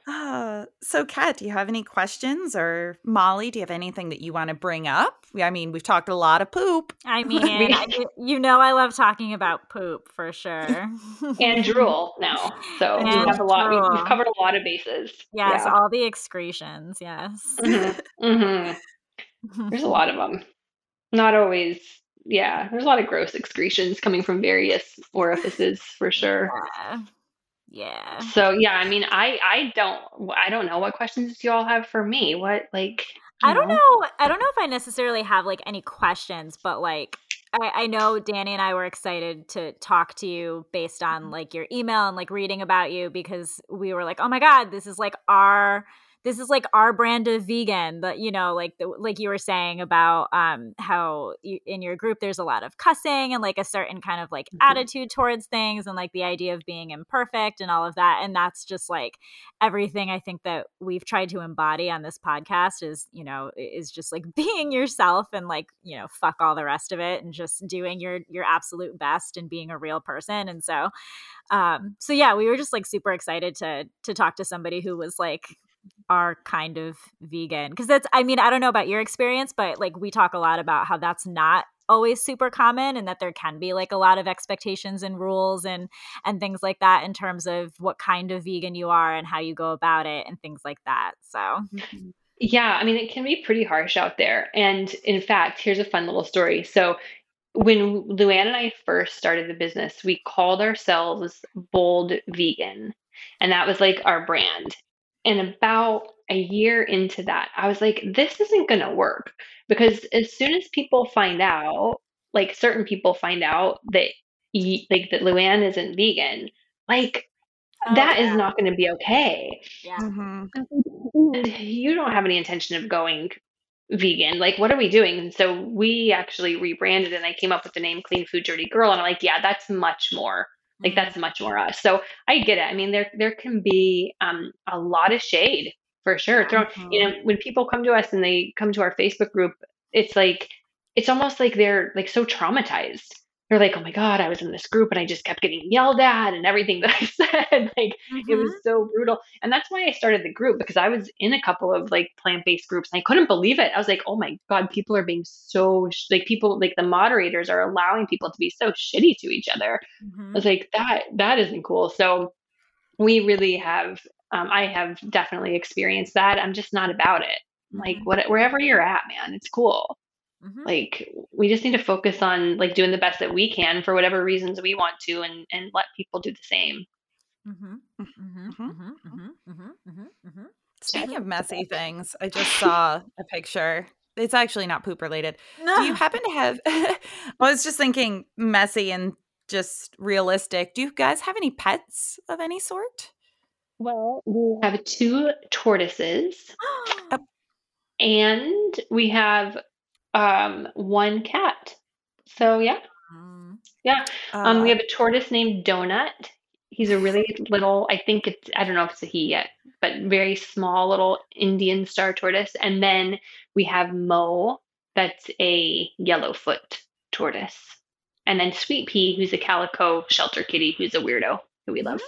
A: Uh, so, Katt, do you have any questions? Or Molly, do you have anything that you want to bring up? I mean, we've talked a lot of poop.
B: I mean, you know, I love talking about poop for sure.
C: and drool now. So and we have a lot. Drool. We've covered a lot of bases.
B: Yes, yeah. all the excretions. Yes. Mm-hmm.
C: Mm-hmm. There's a lot of them. Not always. Yeah, there's a lot of gross excretions coming from various orifices for sure.
B: Yeah. Yeah.
C: So yeah, I mean, I I don't I don't know what questions do you all have for me. What like
B: I don't know? know. I don't know if I necessarily have like any questions, but like I, I know Dani and I were excited to talk to you based on mm-hmm. like your email and like reading about you because we were like, oh my god, this is like our this is like our brand of vegan but you know like the, like you were saying about um how you, in your group there's a lot of cussing and like a certain kind of like mm-hmm. attitude towards things and like the idea of being imperfect and all of that and that's just like everything i think that we've tried to embody on this podcast is you know is just like being yourself and like you know fuck all the rest of it and just doing your your absolute best and being a real person and so um so yeah we were just like super excited to to talk to somebody who was like are kind of vegan because that's i mean i don't know about your experience but like we talk a lot about how that's not always super common and that there can be like a lot of expectations and rules and and things like that in terms of what kind of vegan you are and how you go about it and things like that so
C: mm-hmm. yeah i mean it can be pretty harsh out there and in fact here's a fun little story so when Luann and I first started the business, we called ourselves Bold Vegan. And that was like our brand. And about a year into that, I was like, this isn't going to work because as soon as people find out, like certain people find out that like that Luann isn't vegan, like oh, that yeah. is not going to be okay.
B: Yeah. Mm-hmm.
C: And you don't have any intention of going vegan. Like, what are we doing? And so we actually rebranded and I came up with the name Clean Food Dirty Girl. And I'm like, yeah, that's much more. Like that's much more us. So I get it. I mean, there there can be um, a lot of shade for sure. Thrown,
B: Mhm.
C: you know, when people come to us and they come to our Facebook group, it's like it's almost like they're like so traumatized. They're like, oh my god, I was in this group and I just kept getting yelled at and everything that I said. Like it was so brutal. And that's why I started the group because I was in a couple of like plant-based groups and I couldn't believe it. I was like, "Oh my god, people are being so sh-, like people like the moderators are allowing people to be so shitty to each other." I was like, "That that isn't cool." So we really have um, I have definitely experienced that. I'm just not about it. Like
B: Mhm.
C: what wherever you're at, man, it's cool.
B: Mm-hmm.
C: Like we just need to focus on like doing the best that we can for whatever reasons we want to, and and let people do the same.
B: Mm-hmm. Mm-hmm. Mm-hmm.
A: Speaking of messy things, I just saw a picture. It's actually not poop related.
B: No.
A: Do you happen to have? I was just thinking messy and just realistic. Do you guys have any pets of any sort?
C: Well, we have two tortoises. and we have um one cat. So yeah.
B: Mm.
C: Yeah. Um we
A: Uh,
C: have a tortoise named Donut. He's a really little, I think it's I don't know if it's a he yet, but very small little Indian star tortoise. And then we have Mo, that's a yellowfoot tortoise. And then Sweet Pea, who's a calico shelter kitty, who's a weirdo who we love.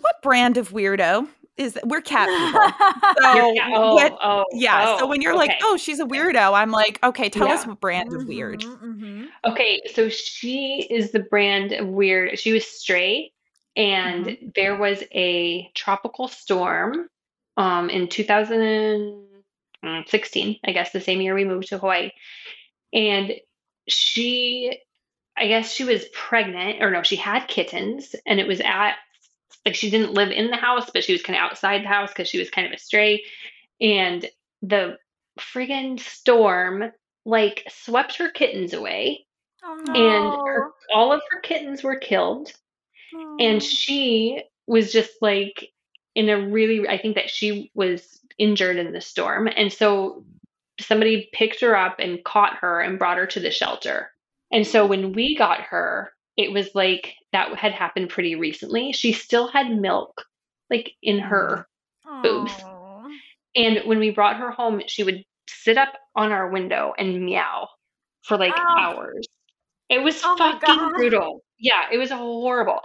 A: what brand of weirdo is that? We're cat people. So,
C: Your cat- oh,
A: what-
C: oh,
A: yeah. so
C: oh,
A: when you're like, oh, she's a weirdo, I'm like, okay, tell us what brand of weird.
B: Mhm. Mhm.
C: Okay, so she is the brand of weird. She was stray, and
A: Mm-hmm.
C: there was a tropical storm um, in 2016, I guess, the same year we moved to Hawaii. And she, I guess she was pregnant, or no, she had kittens, and it was at, like, she didn't live in the house, but she was kind of outside the house because she was kind of a stray. And the friggin' storm, like, swept her kittens away.
B: Oh
C: and her, all of her kittens were killed.
B: Oh.
C: and she was just like in a really i think that she was injured in the storm. And so somebody picked her up and caught her and brought her to the shelter. And so mm. when we got her it was like that had happened pretty recently she still had milk like in her boobs. And when we brought her home she would sit up on our window and meow for like
B: Oh.
C: hours it was
B: Oh
C: fucking brutal. Yeah, it was horrible.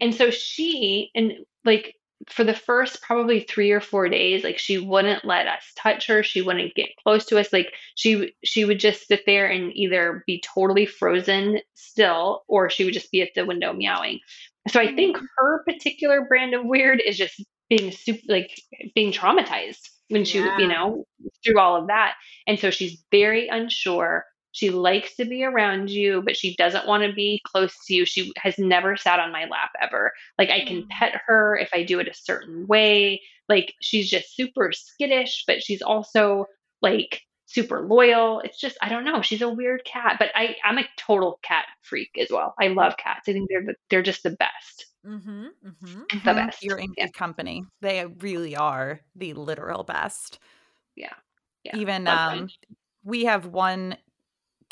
C: And so she and like for the first probably 3 or 4 days like she wouldn't let us touch her, she wouldn't get close to us like she she would just sit there and either be totally frozen still or she would just be at the window meowing. So I think mm. her particular brand of weird is just being super like being traumatized when she
B: Yeah.
C: you know through all of that. And so she's very unsure she likes to be around you, but she doesn't want to be close to you. She has never sat on my lap ever. Like I can
B: Mm.
C: pet her if I do it a certain way. Like she's just super skittish, but she's also like super loyal. It's just I don't know. She's a weird cat, but I I'm a total cat freak as well. I love cats. I think they're the, they're just the best.
B: Mhm. Mhm.
C: The best.
A: You're in
C: Yeah.
A: good company. They really are the literal best.
C: Yeah. Yeah.
A: Even
C: love them.
A: um we have one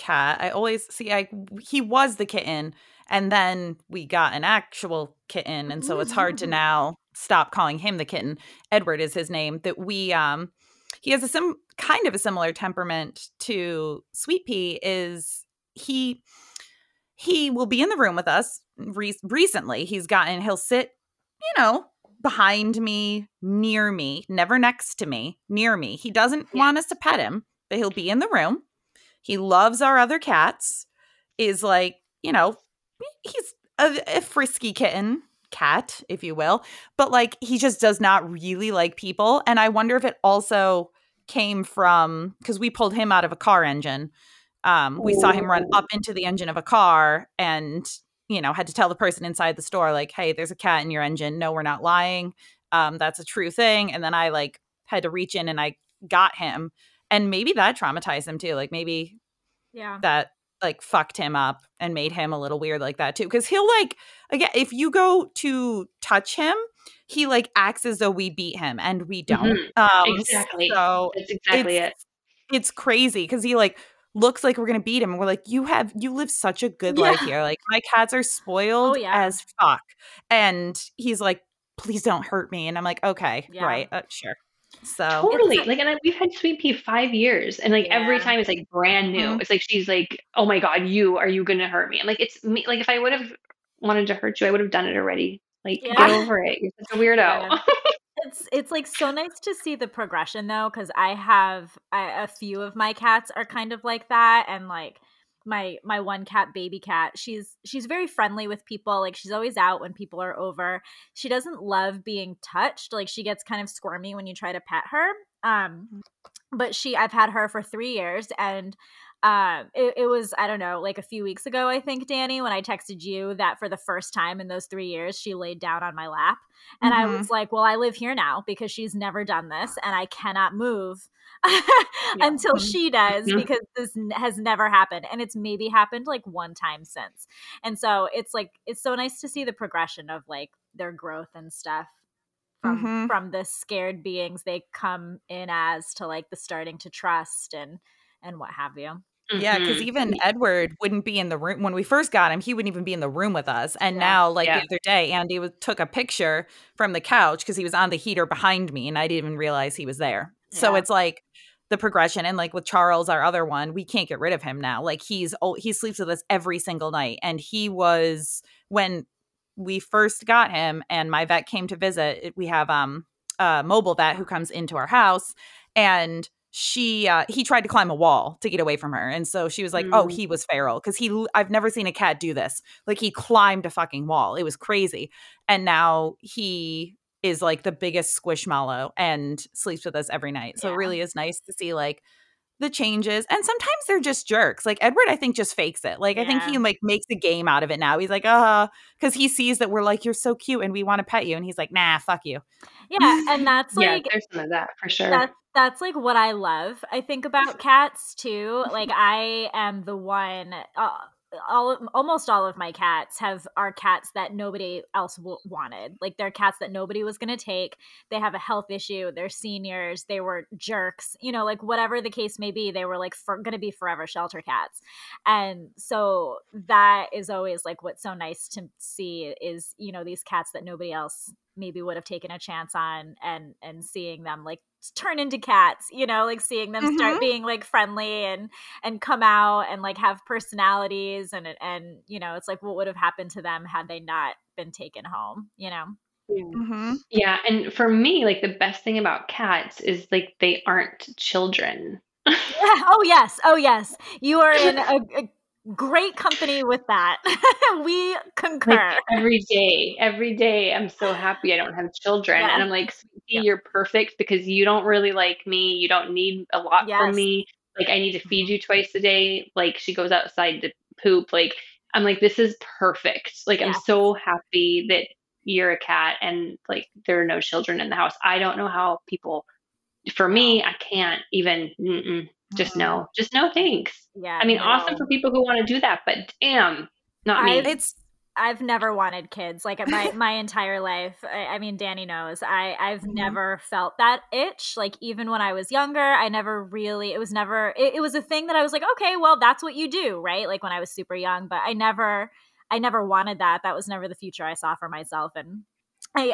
A: cat. I always see I he was the kitten and then we got an actual kitten and so it's hard to now stop calling him the kitten. Edward is his name that we um he has a sim kind of a similar temperament to Sweet Pea is he he will be in the room with us Re- recently he's gotten he'll sit you know behind me near me never next to me near me he doesn't
C: Yeah.
A: want us to pet him but he'll be in the room he loves our other cats is like you know he's a, a frisky kitten cat if you will but like he just does not really like people and i wonder if it also came from because we pulled him out of a car engine. Um, we saw him run up into the engine of a car and you know had to tell the person inside the store like hey there's a cat in your engine. No we're not lying. Um, that's a true thing. And then i like had to reach in and i got him and maybe that traumatized him too like maybe
B: Yeah.
A: that like fucked him up and made him a little weird like that too because he'll like again if you go to touch him he like acts as though we beat him and we don't um
C: Exactly.
A: so
C: That's exactly it.
A: it's it's crazy because he like looks like we're gonna beat him. And we're like, you have you live such a good
B: Yeah.
A: life here. Like my cats are spoiled
B: Oh, yeah.
A: as fuck. And he's like, please don't hurt me. And I'm like, okay,
B: Yeah.
A: right, uh, sure. So
C: Totally. Like, and I, we've had Sweet Pea five years, and like every time it's like brand new.
A: Mhm.
C: It's like she's like, "Oh my god, you are you gonna hurt me?" I'm like, "It's me." Like if I would have wanted to hurt you, I would have done it already. Like
B: Yeah.
C: get over it. You're such a weirdo.
B: Yeah. It's it's like so nice to see the progression though, because I have I, a few of my cats are kind of like that, and like my my one cat, baby cat, she's she's very friendly with people. Like she's always out when people are over. She doesn't love being touched. Like she gets kind of squirmy when you try to pet her. Um, but she I've had her for three years, and um it, it was i don't know like a few weeks ago i think Dani when i texted you that for the first time in those three years she laid down on my lap and I
A: Mhm.
B: was like, well, I live here now because she's never done this and I cannot move until
A: Mhm.
B: she does because this n- has never happened. And it's maybe happened like one time since. And so it's like, it's so nice to see the progression of like their growth and stuff. From,
A: Mhm.
B: from the scared beings they come in as to like the starting to trust and and what have you.
A: Yeah, because even Edward wouldn't be in the room when we first got him. He wouldn't even be in the room with us. And
B: Yeah.
A: now, like
C: Yeah.
A: the other day, Andy was, took a picture from the couch because he was on the heater behind me, and I didn't even realize he was there. So it's like the progression, and like with Charles, our other one, we can't get rid of him now. Like he's oh, he sleeps with us every single night, and he was when we first got him, and my vet came to visit. We have um a mobile vet who comes into our house, and she uh he tried to climb a wall to get away from her and so she was like oh
C: Mm.
A: he was feral because he i've never seen a cat do this like he climbed a fucking wall it was crazy and now he is like the biggest squishmallow and sleeps with us every night so
B: Yeah.
A: it really is nice to see like the changes and sometimes they're just jerks like edward i think just fakes it like i think he like makes a game out of it now he's like uh because he sees that we're like you're so cute and we want to pet you and he's like nah fuck you
B: Yeah. And that's
C: yeah,
B: like,
C: there's some of that for sure.
B: That's that's like what I love. I think about cats too. Like I am the one. Uh, all almost all of my cats have are cats that nobody else w- wanted. Like they're cats that nobody was going to take. They have a health issue. They're seniors. They were jerks. You know, like whatever the case may be, they were like going to be forever shelter cats. And so that is always like what's so nice to see is you know these cats that nobody else maybe would have taken a chance on and and seeing them like turn into cats you know like seeing them start
A: Mhm.
B: being like friendly and and come out and like have personalities and and you know it's like what would have happened to them had they not been taken home you know
C: Yeah.
A: mm-hmm.
C: Yeah, and for me, like the best thing about cats is like they aren't children.
B: oh yes oh yes you are in a, a great company with that we concur
C: Like every day, every day, I'm so happy I don't have children,
B: Yeah.
C: and I'm like,
B: Yeah.
C: you're perfect because you don't really like me. You don't need a lot
B: Yes.
C: from me. Like I need to feed you mm-hmm. twice a day. Like she goes outside to poop. Like I'm like, this is perfect. Like I'm so happy that you're a cat and like there are no children in the house. I don't know how people. For me, I can't even. Just
B: Mhm.
C: no, just no thanks.
B: yeah
C: I mean,
B: no.
C: awesome for people who want to do that, but damn, not me.
B: I've-
A: it's
B: I've never wanted kids like my my entire life. I, I mean, Dani knows. I I've
A: Mhm.
B: never felt that itch. Like even when I was younger, I never really. It was never. It, it was a thing that I was like, okay, well, that's what you do, right? Like when I was super young, but I never, I never wanted that. That was never the future I saw for myself. And I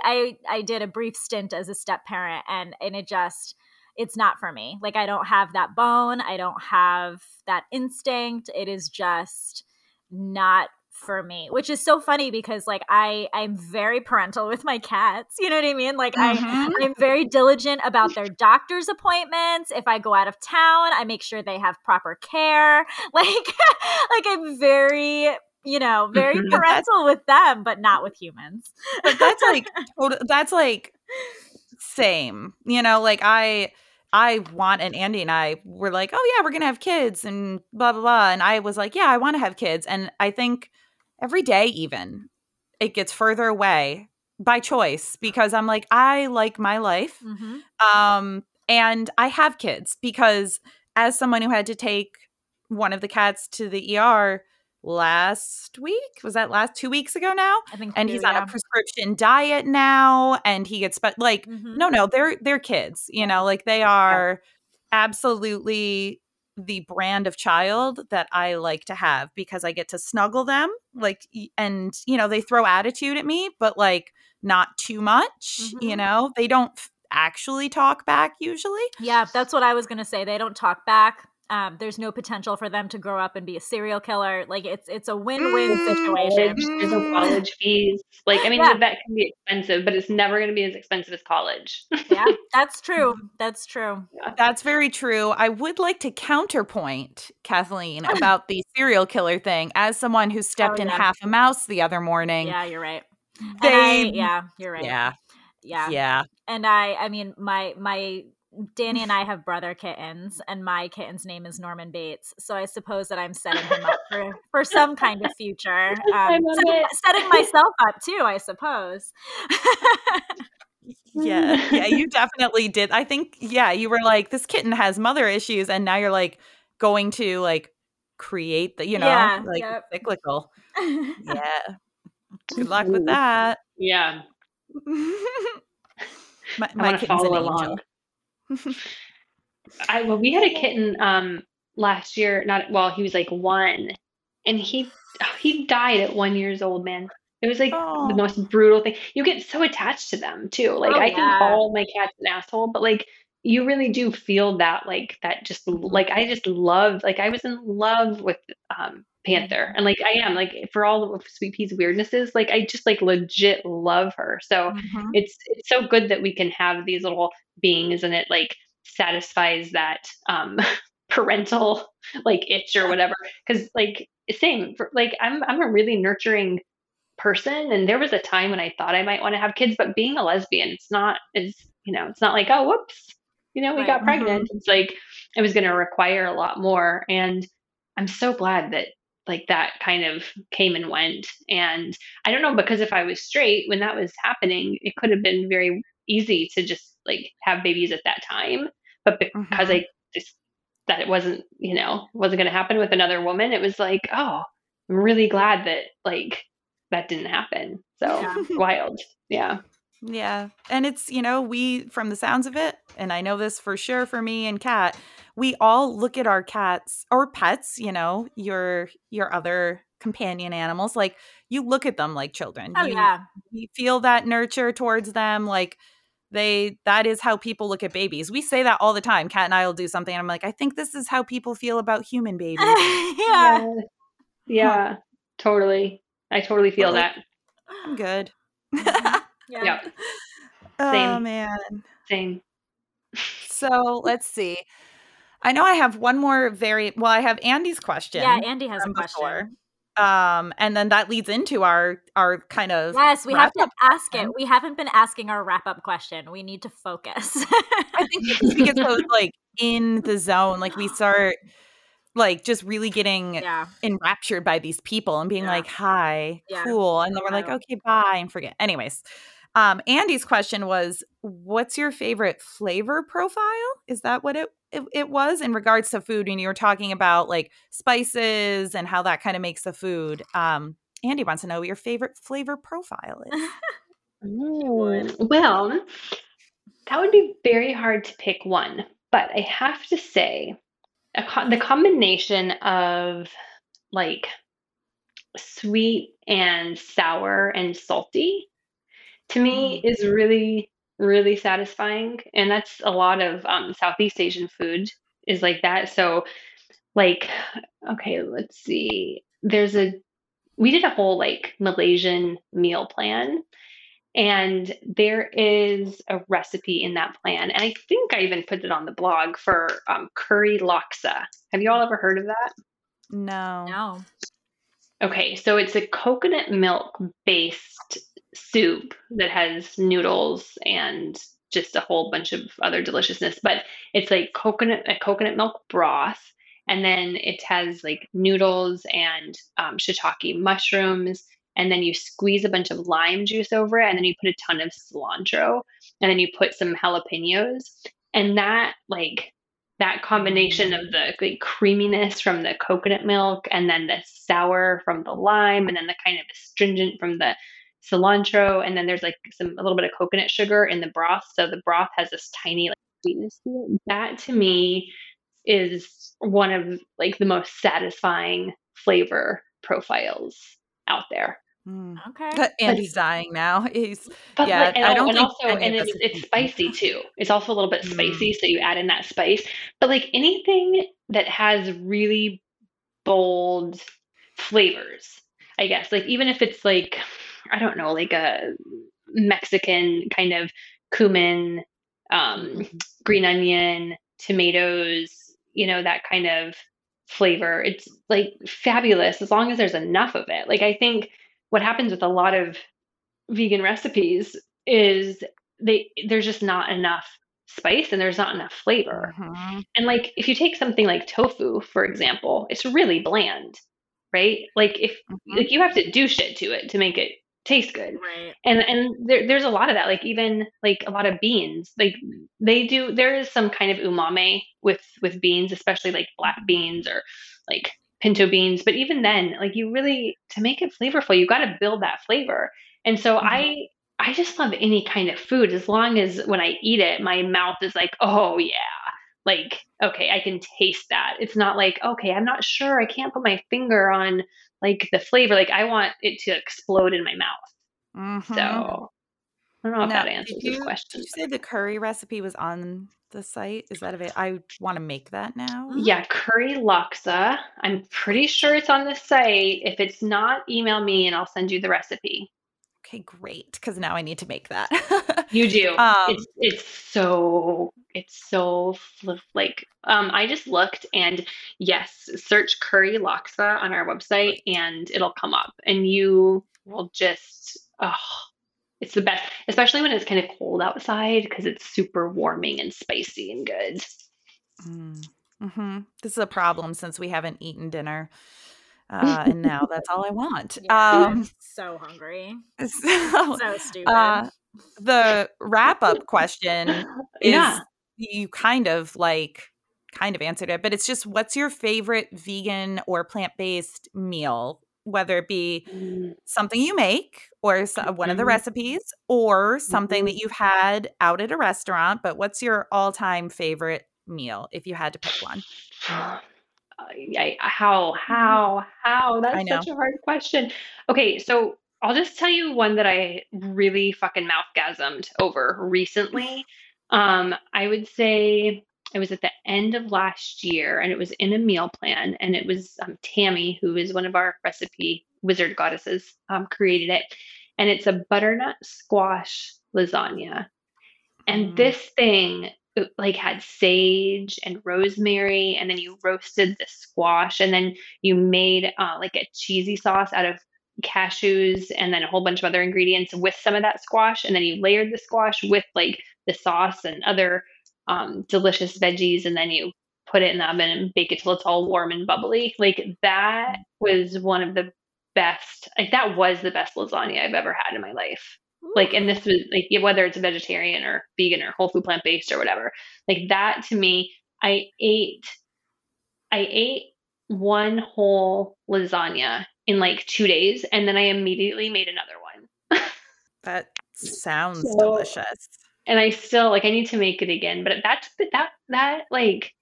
B: I I did a brief stint as a step parent, and and it just. It's not for me. Like I don't have that bone. I don't have that instinct. It is just not for me which is so funny because like i i'm very parental with my cats you know what i mean like i
A: Mhm.
B: i'm very diligent about their doctor's appointments if i go out of town i make sure they have proper care like like i'm very you know very
C: Mhm.
B: parental with them but not with humans
A: but that's like total, that's like same you know like i i want and andy and i were like oh yeah we're gonna have kids and blah blah blah and i was like yeah i want to have kids and i think every day even it gets further away by choice because i'm like i like my life
B: Mhm.
A: um and i have kids because as someone who had to take one of the cats to the er last week was that last two weeks ago now
B: i think
A: and he's on
B: yeah.
A: a prescription diet now and he gets spe- like
B: Mhm.
A: no no they're they're kids you know like they are absolutely the brand of child that I like to have because I get to snuggle them like and you know they throw attitude at me but like not too much mm-hmm. you know they don't actually talk back usually
B: yeah that's what I was going to say they don't talk back um, there's no potential for them to grow up and be a serial killer. Like it's it's a win-win mm, situation.
C: There's no college fees. Like I mean, yeah. the vet can be expensive, but it's never going to be as expensive as college.
B: yeah, that's true. That's true.
A: Yeah. That's very true. I would like to counterpoint Kathleen about the serial killer thing as someone who stepped oh, yeah. in half a mouse the other morning.
B: Yeah, you're right. They, I, yeah, you're right.
A: Yeah.
B: Yeah.
A: Yeah.
B: And I I mean my my Dani and I have brother kittens, and my kitten's name is Norman Bates. So I suppose that I'm setting him up for, for some kind of future. Um, setting, setting, myself up too, I suppose.
A: yeah, yeah, you definitely did. I think, yeah, you were like, this kitten has mother issues, and now you're like going to like create the, you know, yeah, like yep. cyclical. yeah. Good luck with that.
C: Yeah.
A: my, my kitten's an angel.
C: I well, we had a kitten um last year. Not well, he was like one, and he he died at one years old. Man, it was like oh. the most brutal thing. You get so attached to them too. Like oh, I yeah. can call my cat an asshole, but like you really do feel that like that just like I just loved like I was in love with um Panther and like I am like for all of Sweet Pea's weirdnesses like I just like legit love her so mm-hmm. it's it's so good that we can have these little beings and it like satisfies that um parental like itch or whatever because like same for like I'm I'm a really nurturing person and there was a time when I thought I might want to have kids but being a lesbian it's not is you know it's not like oh whoops you know, we right. got pregnant. Mm-hmm. It's like it was going to require a lot more. And I'm so glad that like that kind of came and went. And I don't know, because if I was straight when that was happening, it could have been very easy to just like have babies at that time. But because mm-hmm. I just that it wasn't, you know, wasn't going to happen with another woman, it was like, oh, I'm really glad that like that didn't happen. So yeah. wild. Yeah.
A: Yeah. And it's, you know, we, from the sounds of it, and I know this for sure for me and Katt, we all look at our cats or pets, you know, your your other companion animals, like you look at them like children.
B: Oh
A: you,
B: yeah.
A: You feel that nurture towards them. Like they that is how people look at babies. We say that all the time. Katt and I will do something and I'm like, I think this is how people feel about human babies.
B: yeah.
C: Yeah. yeah. Totally. I totally feel like, that.
A: I'm good.
B: Yeah. yeah.
A: Oh man.
C: Same.
A: So let's see. I know I have one more very well, I have Andy's question.
B: Yeah, Andy has a question. Before.
A: Um, and then that leads into our our kind of
B: yes, we have to ask question. it. We haven't been asking our wrap up question. We need to focus.
A: I think we get so like in the zone, like we start like just really getting
B: yeah.
A: enraptured by these people and being yeah. like, "Hi, yeah. cool," and then we're like, "Okay, bye," and forget. Anyways, um, Andy's question was, "What's your favorite flavor profile?" Is that what it, it it was in regards to food? And you were talking about like spices and how that kind of makes the food. Um, Andy wants to know what your favorite flavor profile is.
C: Well, that would be very hard to pick one, but I have to say, co- the combination of like sweet and sour and salty to me mm. is really really satisfying and that's a lot of um, southeast asian food is like that. So like okay let's see. There's a we did a whole like malaysian meal plan and there is a recipe in that plan and i think i even put it on the blog for um, curry laksa. Have you all ever heard of that?
A: No.
B: No.
C: Okay so it's a coconut milk based soup that has noodles and just a whole bunch of other deliciousness. But it's like coconut a coconut milk broth, and then it has like noodles and um, shiitake mushrooms, and then you squeeze a bunch of lime juice over it, and then you put a ton of cilantro, and then you put some jalapenos, and that like that combination of the like, creaminess from the coconut milk and then the sour from the lime and then the kind of astringent from the cilantro, and then there's like some a little bit of coconut sugar in the broth. So the broth has this tiny like sweetness to it. That to me is one of like the most satisfying flavor profiles out there.
B: Mm. Okay.
A: Andy's but, dying now. He's
C: but yeah. Like, and, I don't and also and it's, it's spicy too. It's also a little bit spicy, mm. so you add in that spice. But like anything that has really bold flavors, I guess. Like even if it's like I don't know, like a Mexican kind of cumin, um, mm-hmm. green onion, tomatoes, you know, that kind of flavor. It's like fabulous as long as there's enough of it. Like I think what happens with a lot of vegan recipes is they there's just not enough spice and there's not enough flavor. Mm-hmm. And like if you take something like tofu, for example, it's really bland, right? Like if mm-hmm. like you have to do shit to it to make it taste good.
B: Right.
C: And and there, there's a lot of that. Like even like a lot of beans, like they do. There is some kind of umami with with beans, especially like black beans or like pinto beans. But even then, like you really to make it flavorful, you got to build that flavor. And so mm-hmm. I I just love any kind of food as long as when I eat it, my mouth is like, oh yeah. Like, okay, I can taste that. It's not like, okay, I'm not sure. I can't put my finger on like the flavor. Like I want it to explode in my mouth. Mm-hmm. So I don't know if now, that answers
A: you,
C: this question.
A: Did you say the curry recipe was on the site? Is that available? I want to make that now.
C: Yeah, curry laksa. I'm pretty sure it's on the site. If it's not, email me and I'll send you the recipe.
A: Okay, great. Because now I need to make that.
C: you do. Um, it's it's so it's so like um, I just looked and yes, search curry laksa on our website and it'll come up and you will just oh, it's the best, especially when it's kind of cold outside because it's super warming and spicy and good.
A: Mm, hmm This is a problem since we haven't eaten dinner. Uh, and now that's all I want.
B: Yeah, um, so hungry. So, so stupid. Uh,
A: the wrap up question is yeah. you kind of like kind of answered it, but it's just what's your favorite vegan or plant based meal, whether it be mm. something you make or so, one of the mm-hmm. recipes or something mm-hmm. that you've had out at a restaurant, but what's your all time favorite meal if you had to pick one?
C: I, how mm-hmm. how how? That's such a hard question. Okay so i'll just tell you one that i really fucking mouthgasmed over recently. Um i would say it was at the end of last year and it was in a meal plan and it was um, tammy who is one of our recipe wizard goddesses um, created it and it's a butternut squash lasagna. And mm. this thing like had sage and rosemary and then you roasted the squash and then you made uh, like a cheesy sauce out of cashews and then a whole bunch of other ingredients with some of that squash and then you layered the squash with like the sauce and other um, delicious veggies and then you put it in the oven and bake it till it's all warm and bubbly. Like that was one of the best like that was the best lasagna i've ever had in my life like and this was like whether it's a vegetarian or vegan or whole food plant based or whatever like that to me i ate i ate one whole lasagna in like two days and then i immediately made another one.
A: That sounds so, delicious.
C: and i still like i need to make it again but that's that that like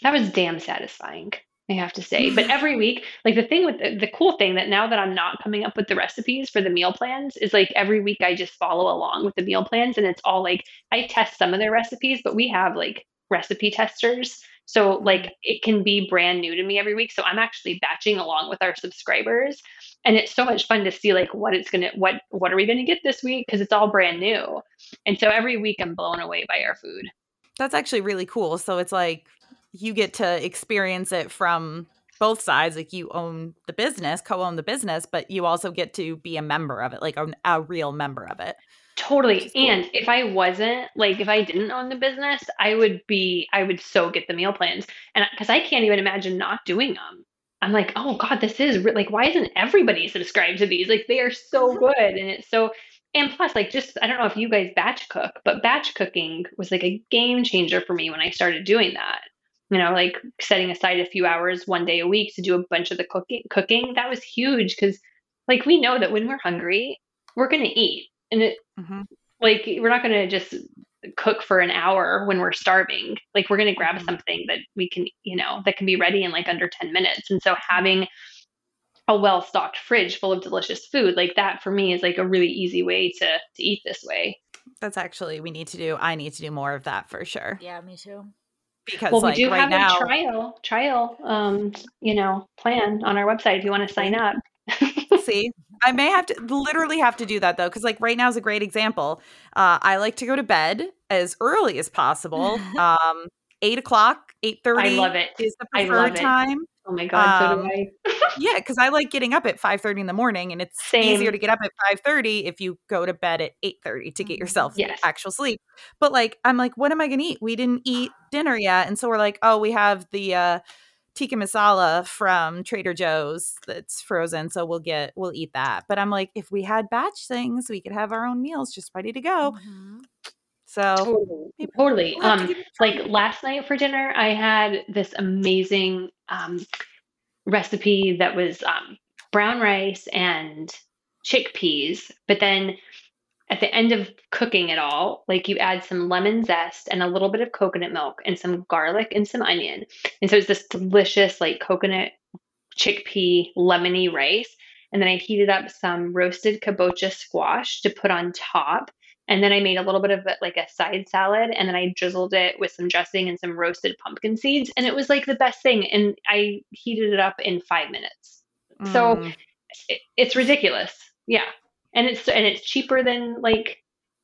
C: that was damn satisfying I have to say. But every week, like the thing with the, the, cool thing that now that I'm not coming up with the recipes for the meal plans is like every week I just follow along with the meal plans and it's all like I test some of their recipes, but we have like recipe testers. So like mm. it can be brand new to me every week. So I'm actually batching along with our subscribers and it's so much fun to see like what it's going to what what are we going to get this week because it's all brand new. And so every week I'm blown away by our food.
A: That's actually really cool. So it's like you get to experience it from both sides like you own the business co-own the business but you also get to be a member of it like a, a real member of it.
C: Totally cool. and if i wasn't like if i didn't own the business i would be i would so get the meal plans and because i can't even imagine not doing them i'm like oh god this is re- like why isn't everybody subscribed to these? Like they are so good and it's so and plus like just i don't know if you guys batch cook but batch cooking was like a game changer for me when i started doing that you know, like setting aside a few hours one day a week to do a bunch of the cooking cooking, that was huge because like we know that when we're hungry, we're going to eat. And it mm-hmm. like we're not going to just cook for an hour when we're starving. Like we're going to grab
A: Mhm.
C: something that we can, you know, that can be ready in like under 10 minutes. And so having a well-stocked fridge full of delicious food like that for me is like a really easy way to to eat this way.
A: That's actually we need to do. I need to do more of that for sure.
B: Yeah, me too.
A: Because
C: Well,
A: like
C: we do
A: right
C: have
A: now,
C: a trial trial um, you know, plan on our website if you want to sign up.
A: see, I may have to literally have to do that though, because like right now is a great example. Uh, I like to go to bed as early as possible. Um, eight o'clock, eight thirty.
C: I love it.
A: is the
C: I love
A: preferred time.
C: Oh my god, so
A: Um,
C: do I.
A: Yeah, because I like getting up at five thirty in the morning, and it's
C: Same.
A: easier to get up at five thirty if you go to bed at eight thirty to get yourself
C: Yes.
A: actual sleep. But like, I'm like, what am I gonna eat? We didn't eat dinner yet, and so we're like, oh, we have the uh, tikka masala from Trader Joe's that's frozen, so we'll get we'll eat that. But I'm like, if we had batch things, we could have our own meals just ready to go.
B: Mhm.
A: So
C: Totally. Totally.
A: we'll have to
C: Um,
A: give it a
C: like last night for dinner, I had this amazing um, recipe that was um, brown rice and chickpeas. But then at the end of cooking it all, like you add some lemon zest and a little bit of coconut milk and some garlic and some onion. And so it's this delicious, like coconut chickpea lemony rice. And then I heated up some roasted kabocha squash to put on top. And then I made a little bit of it like a side salad, and then I drizzled it with some dressing and some roasted pumpkin seeds, and it was like the best thing. And I heated it up in five minutes. So
A: mm,
C: it, it's ridiculous, yeah. And it's and it's cheaper than like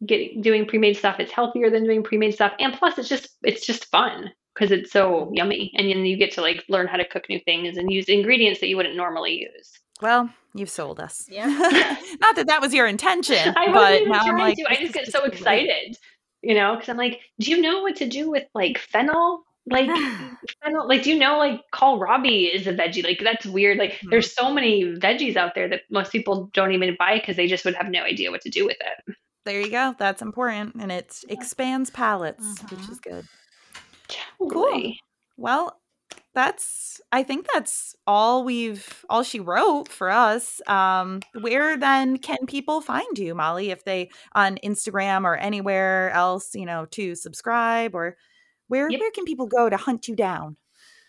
C: getting doing pre-made stuff. It's healthier than doing pre-made stuff, and plus it's just it's just fun because it's so yummy, and then you get to like learn how to cook new things and use ingredients that you wouldn't normally use.
A: Well, you've sold us.
B: Yeah.
A: Not that that was your intention,
C: I
A: but now I'm like,
C: to. I just get so excited, you know, because I'm like, do you know what to do with like fennel? Like fennel, like do you know like kohlrabi is a veggie? Like that's weird. Like
A: Mhm.
C: there's so many veggies out there that most people don't even buy because they just would have no idea what to do with it.
A: There you go. That's important, and it expands palates, which
B: Mhm.
A: is good.
C: Totally.
A: Well, that's I think that's all we've all she wrote for us. Um, where then can people find you, Molly, if they on Instagram or anywhere else, you know, to subscribe or where
C: Yep.
A: where can people go to hunt you down?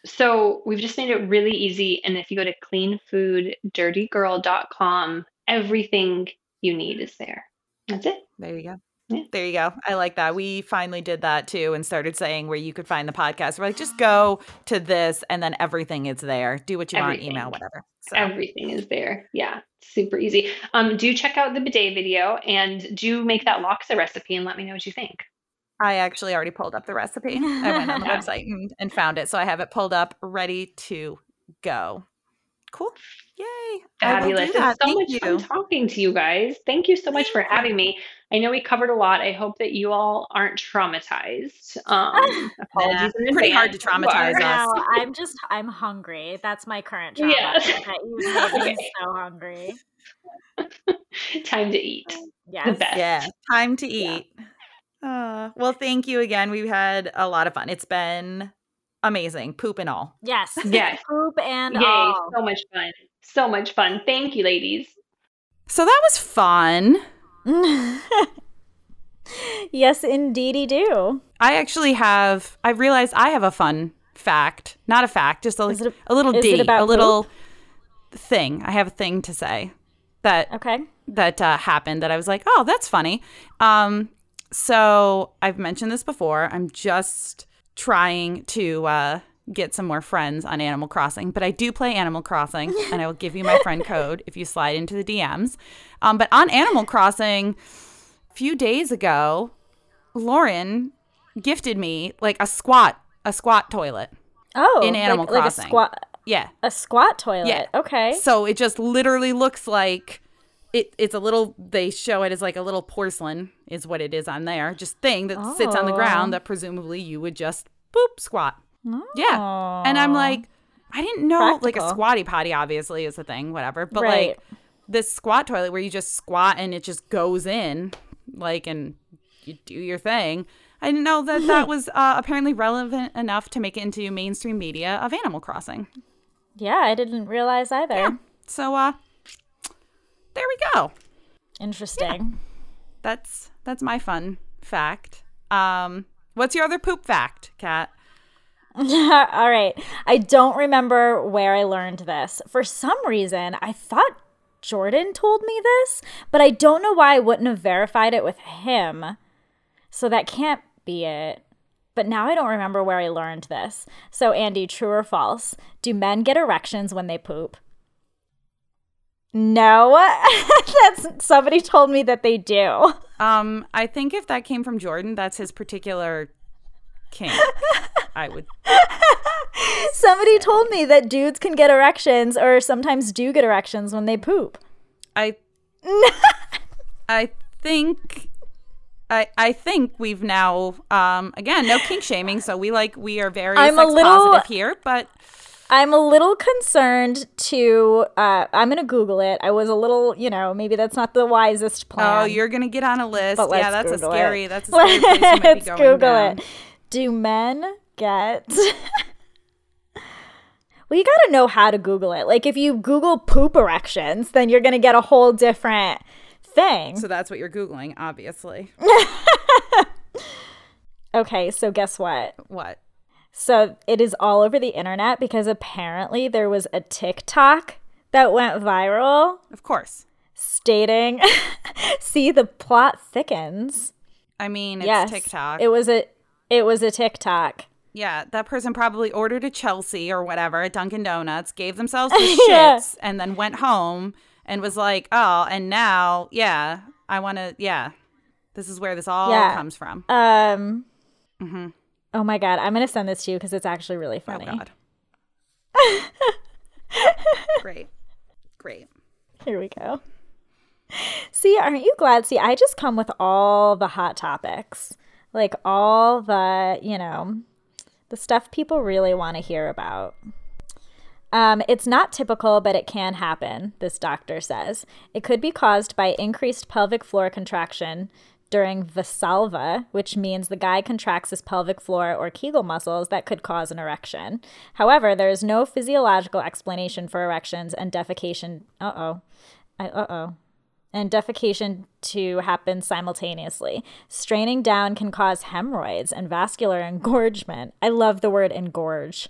C: So we've just made it really easy. And if you go to cleanfooddirtygirl.com, everything you need is there. That's it.
A: There you go.
C: Yeah.
A: There you go. I like that. We finally did that too and started saying where you could find the podcast. We're like, just go to this and then everything is there. Do what you
C: Everything.
A: want, email, whatever. So
C: Everything is there. Yeah, super easy. Um, do check out the bidet video and do make that laksa recipe and let me know what you think.
A: I actually already pulled up the recipe. I went on the website and, and found it. So I have it pulled up, ready to go. Cool. Yay. I will do
C: Fabulous.
A: that.
C: It's so
A: Thank
C: much fun talking to you guys. Thank you so much for
A: Thank you.
C: having me. I know we covered a lot. I hope that you all aren't traumatized. Um, apologies in
A: pretty hard to traumatize us.
B: No, I'm just I'm hungry. That's my current trauma.
C: Yes.
B: That you've
C: Okay.
B: so hungry.
C: Time to eat.
B: Yes.
A: Yeah. Time to
C: Yeah.
A: eat. Uh, well, thank you again. We've had a lot of fun. It's been amazing, poop and all.
B: Yes.
C: Yes.
B: Poop and
C: Yay.
B: all.
C: So much fun. So much fun. Thank you, ladies.
A: So that was fun.
B: yes, indeedy do.
A: I actually have, I realized I have a fun fact. Not a fact, just a,
B: Is it
A: a little
B: is it
A: D, a little thing. I have a thing to say that
B: Okay.
A: that uh, happened that I was like, oh, that's funny. Um, so I've mentioned this before. I'm just trying to uh, get some more friends on Animal Crossing, but I do play Animal Crossing, and I will give you my friend code if you slide into the DMs. Um, but on Animal Crossing, a few days ago, Lauren gifted me like a squat, a squat toilet.
B: Oh,
A: In Animal
B: like, like a
A: Crossing.
B: squat
A: Yeah.
B: a squat toilet.
A: Yeah.
B: Okay.
A: So it just literally looks like it, it's a little they show it as like a little porcelain is what it is on there. Just thing that sits on the
B: Oh.
A: ground that presumably you would just boop squat. Yeah. And I'm like, I didn't know like a squatty potty obviously is a thing, whatever. But
B: Right.
A: like this squat toilet where you just squat and it just goes in, like and you do your thing. I didn't know that that was uh, apparently relevant enough to make it into mainstream media of Animal Crossing.
B: Yeah, I didn't realize either.
A: Yeah. So uh there we go.
B: Interesting.
A: That's that's my fun fact. Um, what's your other poop fact, Katt?
B: All right. I don't remember where I learned this. For some reason, I thought Jordan told me this, but I don't know why I wouldn't have verified it with him. So that can't be it. But now I don't remember where I learned this. So, Andy, true or false? Do men get erections when they poop? No, that's somebody told me that they do.
A: Um, I think if that came from Jordan, that's his particular kink. I would.
B: Somebody told me that dudes can get erections or sometimes do get erections when they poop.
A: I. I think. I, I think we've now um again no kink shaming so we like we are very
B: I'm a little-
A: positive here but
B: I'm a little concerned to. Uh, I'm gonna Google it. I was a little, you know, maybe that's not the wisest plan.
A: oh you're gonna get on a list
B: but
A: yeah that's
B: Google
A: a scary
B: It.
A: that's a scary place you might be
B: let's
A: going
B: Google
A: down.
B: it. Do men get? well, you gotta know how to Google it. Like if you Google poop erections, then you're gonna get a whole different thing.
A: so that's what you're googling obviously
B: Okay, so guess what?
A: what
B: So it is all over the internet because apparently there was a TikTok that went viral
A: of course
B: stating, "See the plot thickens."
A: I mean it's
B: yes,
A: TikTok
B: It was a it was a TikTok.
A: Yeah, that person probably ordered a Chelsea or whatever at Dunkin' Donuts, gave themselves the
B: Yeah.
A: shits, and then went home and was like, "Oh, and now, yeah, I want to, yeah, this is where this all
B: Yeah.
A: comes from."
B: Um.
A: Mhm.
B: Oh my god, I'm gonna send this to you because it's actually really funny. Oh.
A: God. Great, great.
B: Here we go. See, aren't you glad? See, I just come with all the hot topics, like all the, you know, the stuff people really want to hear about. Um, it's not typical, but it can happen, this doctor says. It could be caused by increased pelvic floor contraction during Valsalva, which means the guy contracts his pelvic floor or Kegel muscles that could cause an erection. However, there is no physiological explanation for erections and defecation. Uh oh. Uh oh. And defecation to happen simultaneously. Straining down can cause hemorrhoids and vascular engorgement. I love the word engorge.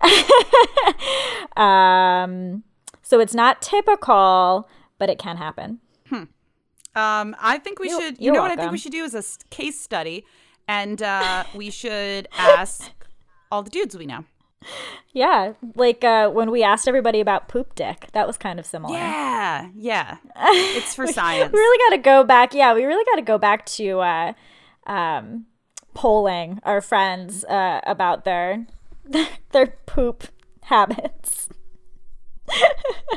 B: um, so it's not typical, but it can happen.
A: Um, I think we
B: You're-
A: should. You know what I think we should do is a case study, and uh, we should ask all the dudes we know.
B: Yeah, like uh, when we asked everybody about poop dick, that was kind of similar.
A: Yeah, yeah. It's for science.
B: We really got to go back. Yeah, we really got to go back to uh, um, polling our friends uh, about their their poop habits.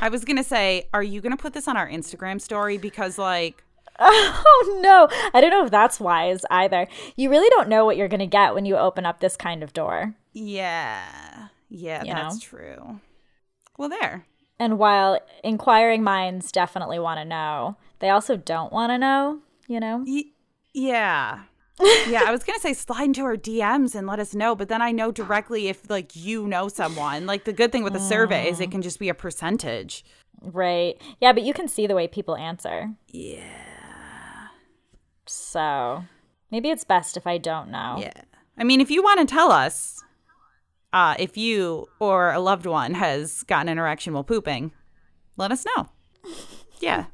A: I was gonna say, are you gonna put this on our Instagram story? Because like,
B: Oh no, I don't know if that's wise either. You really don't know what you're going to get when you open up this kind of door.
A: yeah, yeah,
B: You
A: that's
B: know?
A: true. Well, there.
B: And while inquiring minds definitely want to know, they also don't want to know, you know?
A: Y- yeah. Yeah, I was gonna say slide into our DMs and let us know, but then I know directly if like you know someone. Like the good thing with the survey is it can just be a percentage.
B: Right. Yeah, but you can see the way people answer.
A: Yeah.
B: So maybe it's best if I don't know.
A: Yeah. I mean, if you want to tell us uh, if you or a loved one has gotten an erection while pooping, let us know. Yeah.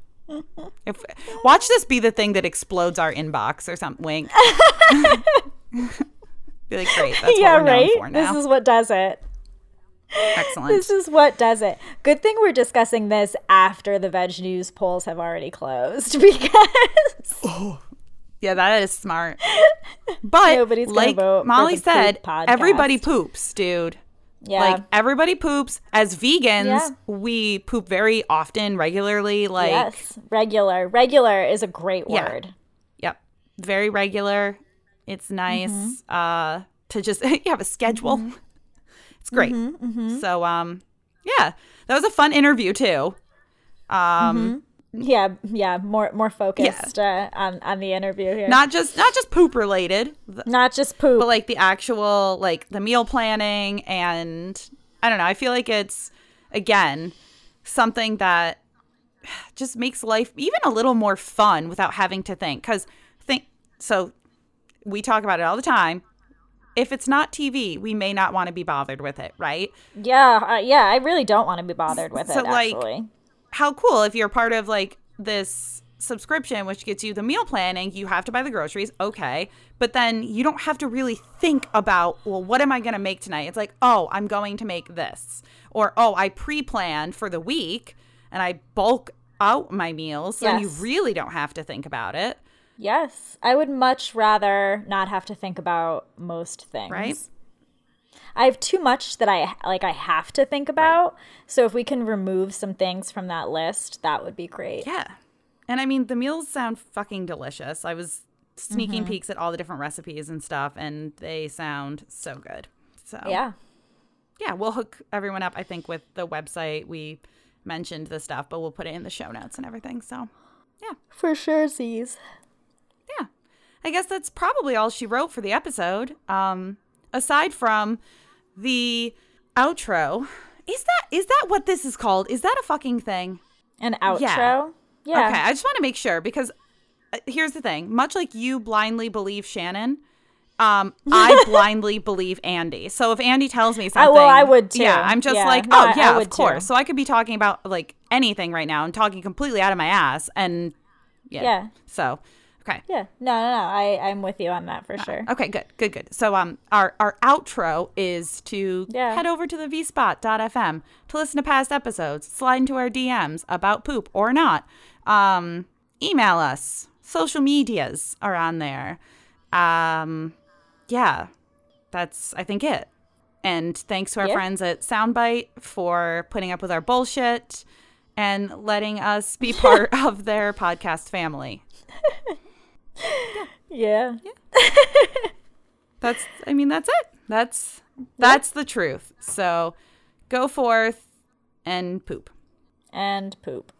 A: If watch this be the thing that explodes our inbox or something. Wink. be like, great. That's
B: yeah,
A: what we're
B: right?
A: known for now.
B: This is what does it.
A: Excellent.
B: This is what does it. Good thing we're discussing this after the VegNews polls have already closed because
A: Yeah, that is smart. But
B: Nobody's
A: like Molly said, everybody poops, dude.
B: Yeah.
A: Like everybody poops. As vegans,
B: Yeah.
A: we poop very often, regularly. Like,
B: yes, regular. Regular is a great
A: Yeah.
B: word.
A: yep, very regular. It's nice
B: Mm-hmm.
A: uh, to just you have a schedule. It's great.
B: Mm-hmm,
A: So, um, yeah, that was a fun interview too. Um,
B: Yeah, yeah, more more focused uh, on on the interview here.
A: not just not just poop related,
B: Not just poop.
A: but like the actual like the meal planning and I don't know. I feel like it's again something that just makes life even a little more fun without having to think. Because think so. we talk about it all the time. If it's not TV, we may not want to be bothered with it, right?
B: Yeah, uh, yeah. I really don't want to be bothered with
A: So,
B: it.
A: like,
B: Actually,
A: How cool if you're part of like this subscription, which gets you the meal planning, you have to buy the groceries, okay. But then you don't have to really think about, well, what am I going to make tonight? It's like, oh, I'm going to make this. Or, oh, I pre planned for the week and I bulk out my meals. So then you really don't have to think about it,
B: yes, I would much rather not have to think about most things.
A: right?
B: I have too much that I like. I have to think about. So if we can remove some things from that list, that would be great.
A: Yeah. And I mean, the meals sound fucking delicious. I was sneaking
B: Mm-hmm.
A: peeks at all the different recipes and stuff, and they sound so good. So,
B: Yeah.
A: yeah, we'll hook everyone up, I think, with the website. We mentioned the stuff, but we'll put it in the show notes and everything. So, yeah.
B: For sure, Z's.
A: yeah, I guess that's probably all she wrote for the episode. Um, aside from the outro, is that is that what this is called? Is that a fucking thing?
B: An outro. Yeah.
A: Okay, I just want to make sure because uh, here's the thing: much like you blindly believe Shannon, um, I blindly believe Andy. So if Andy tells me
B: I-
A: something,
B: well, I would too.
A: Yeah, I'm just
B: Yeah.
A: like,
B: No,
A: oh
B: I- I
A: yeah, of course.
B: too.
A: So I could be talking about like anything right now and talking completely out of my ass, and yeah.
B: Yeah.
A: So okay.
B: Yeah. No, no, no. I, I'm with you on that for sure.
A: Okay, good, good, good. So um, our our outro is to
B: Yeah.
A: head over to the vspot.fm to listen to past episodes, slide into our DMs about poop or not. Um, email us. Social medias are on there. Um, yeah, that's I think it. And thanks to our
B: Yeah.
A: friends at Soundbite for putting up with our bullshit and letting us be part of their podcast family. Yeah.
B: Yeah.
A: That's I mean that's it. That's that's the truth. So go forth and poop.
B: And poop.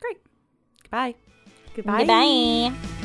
A: Great. Goodbye. Goodbye.
B: Goodbye.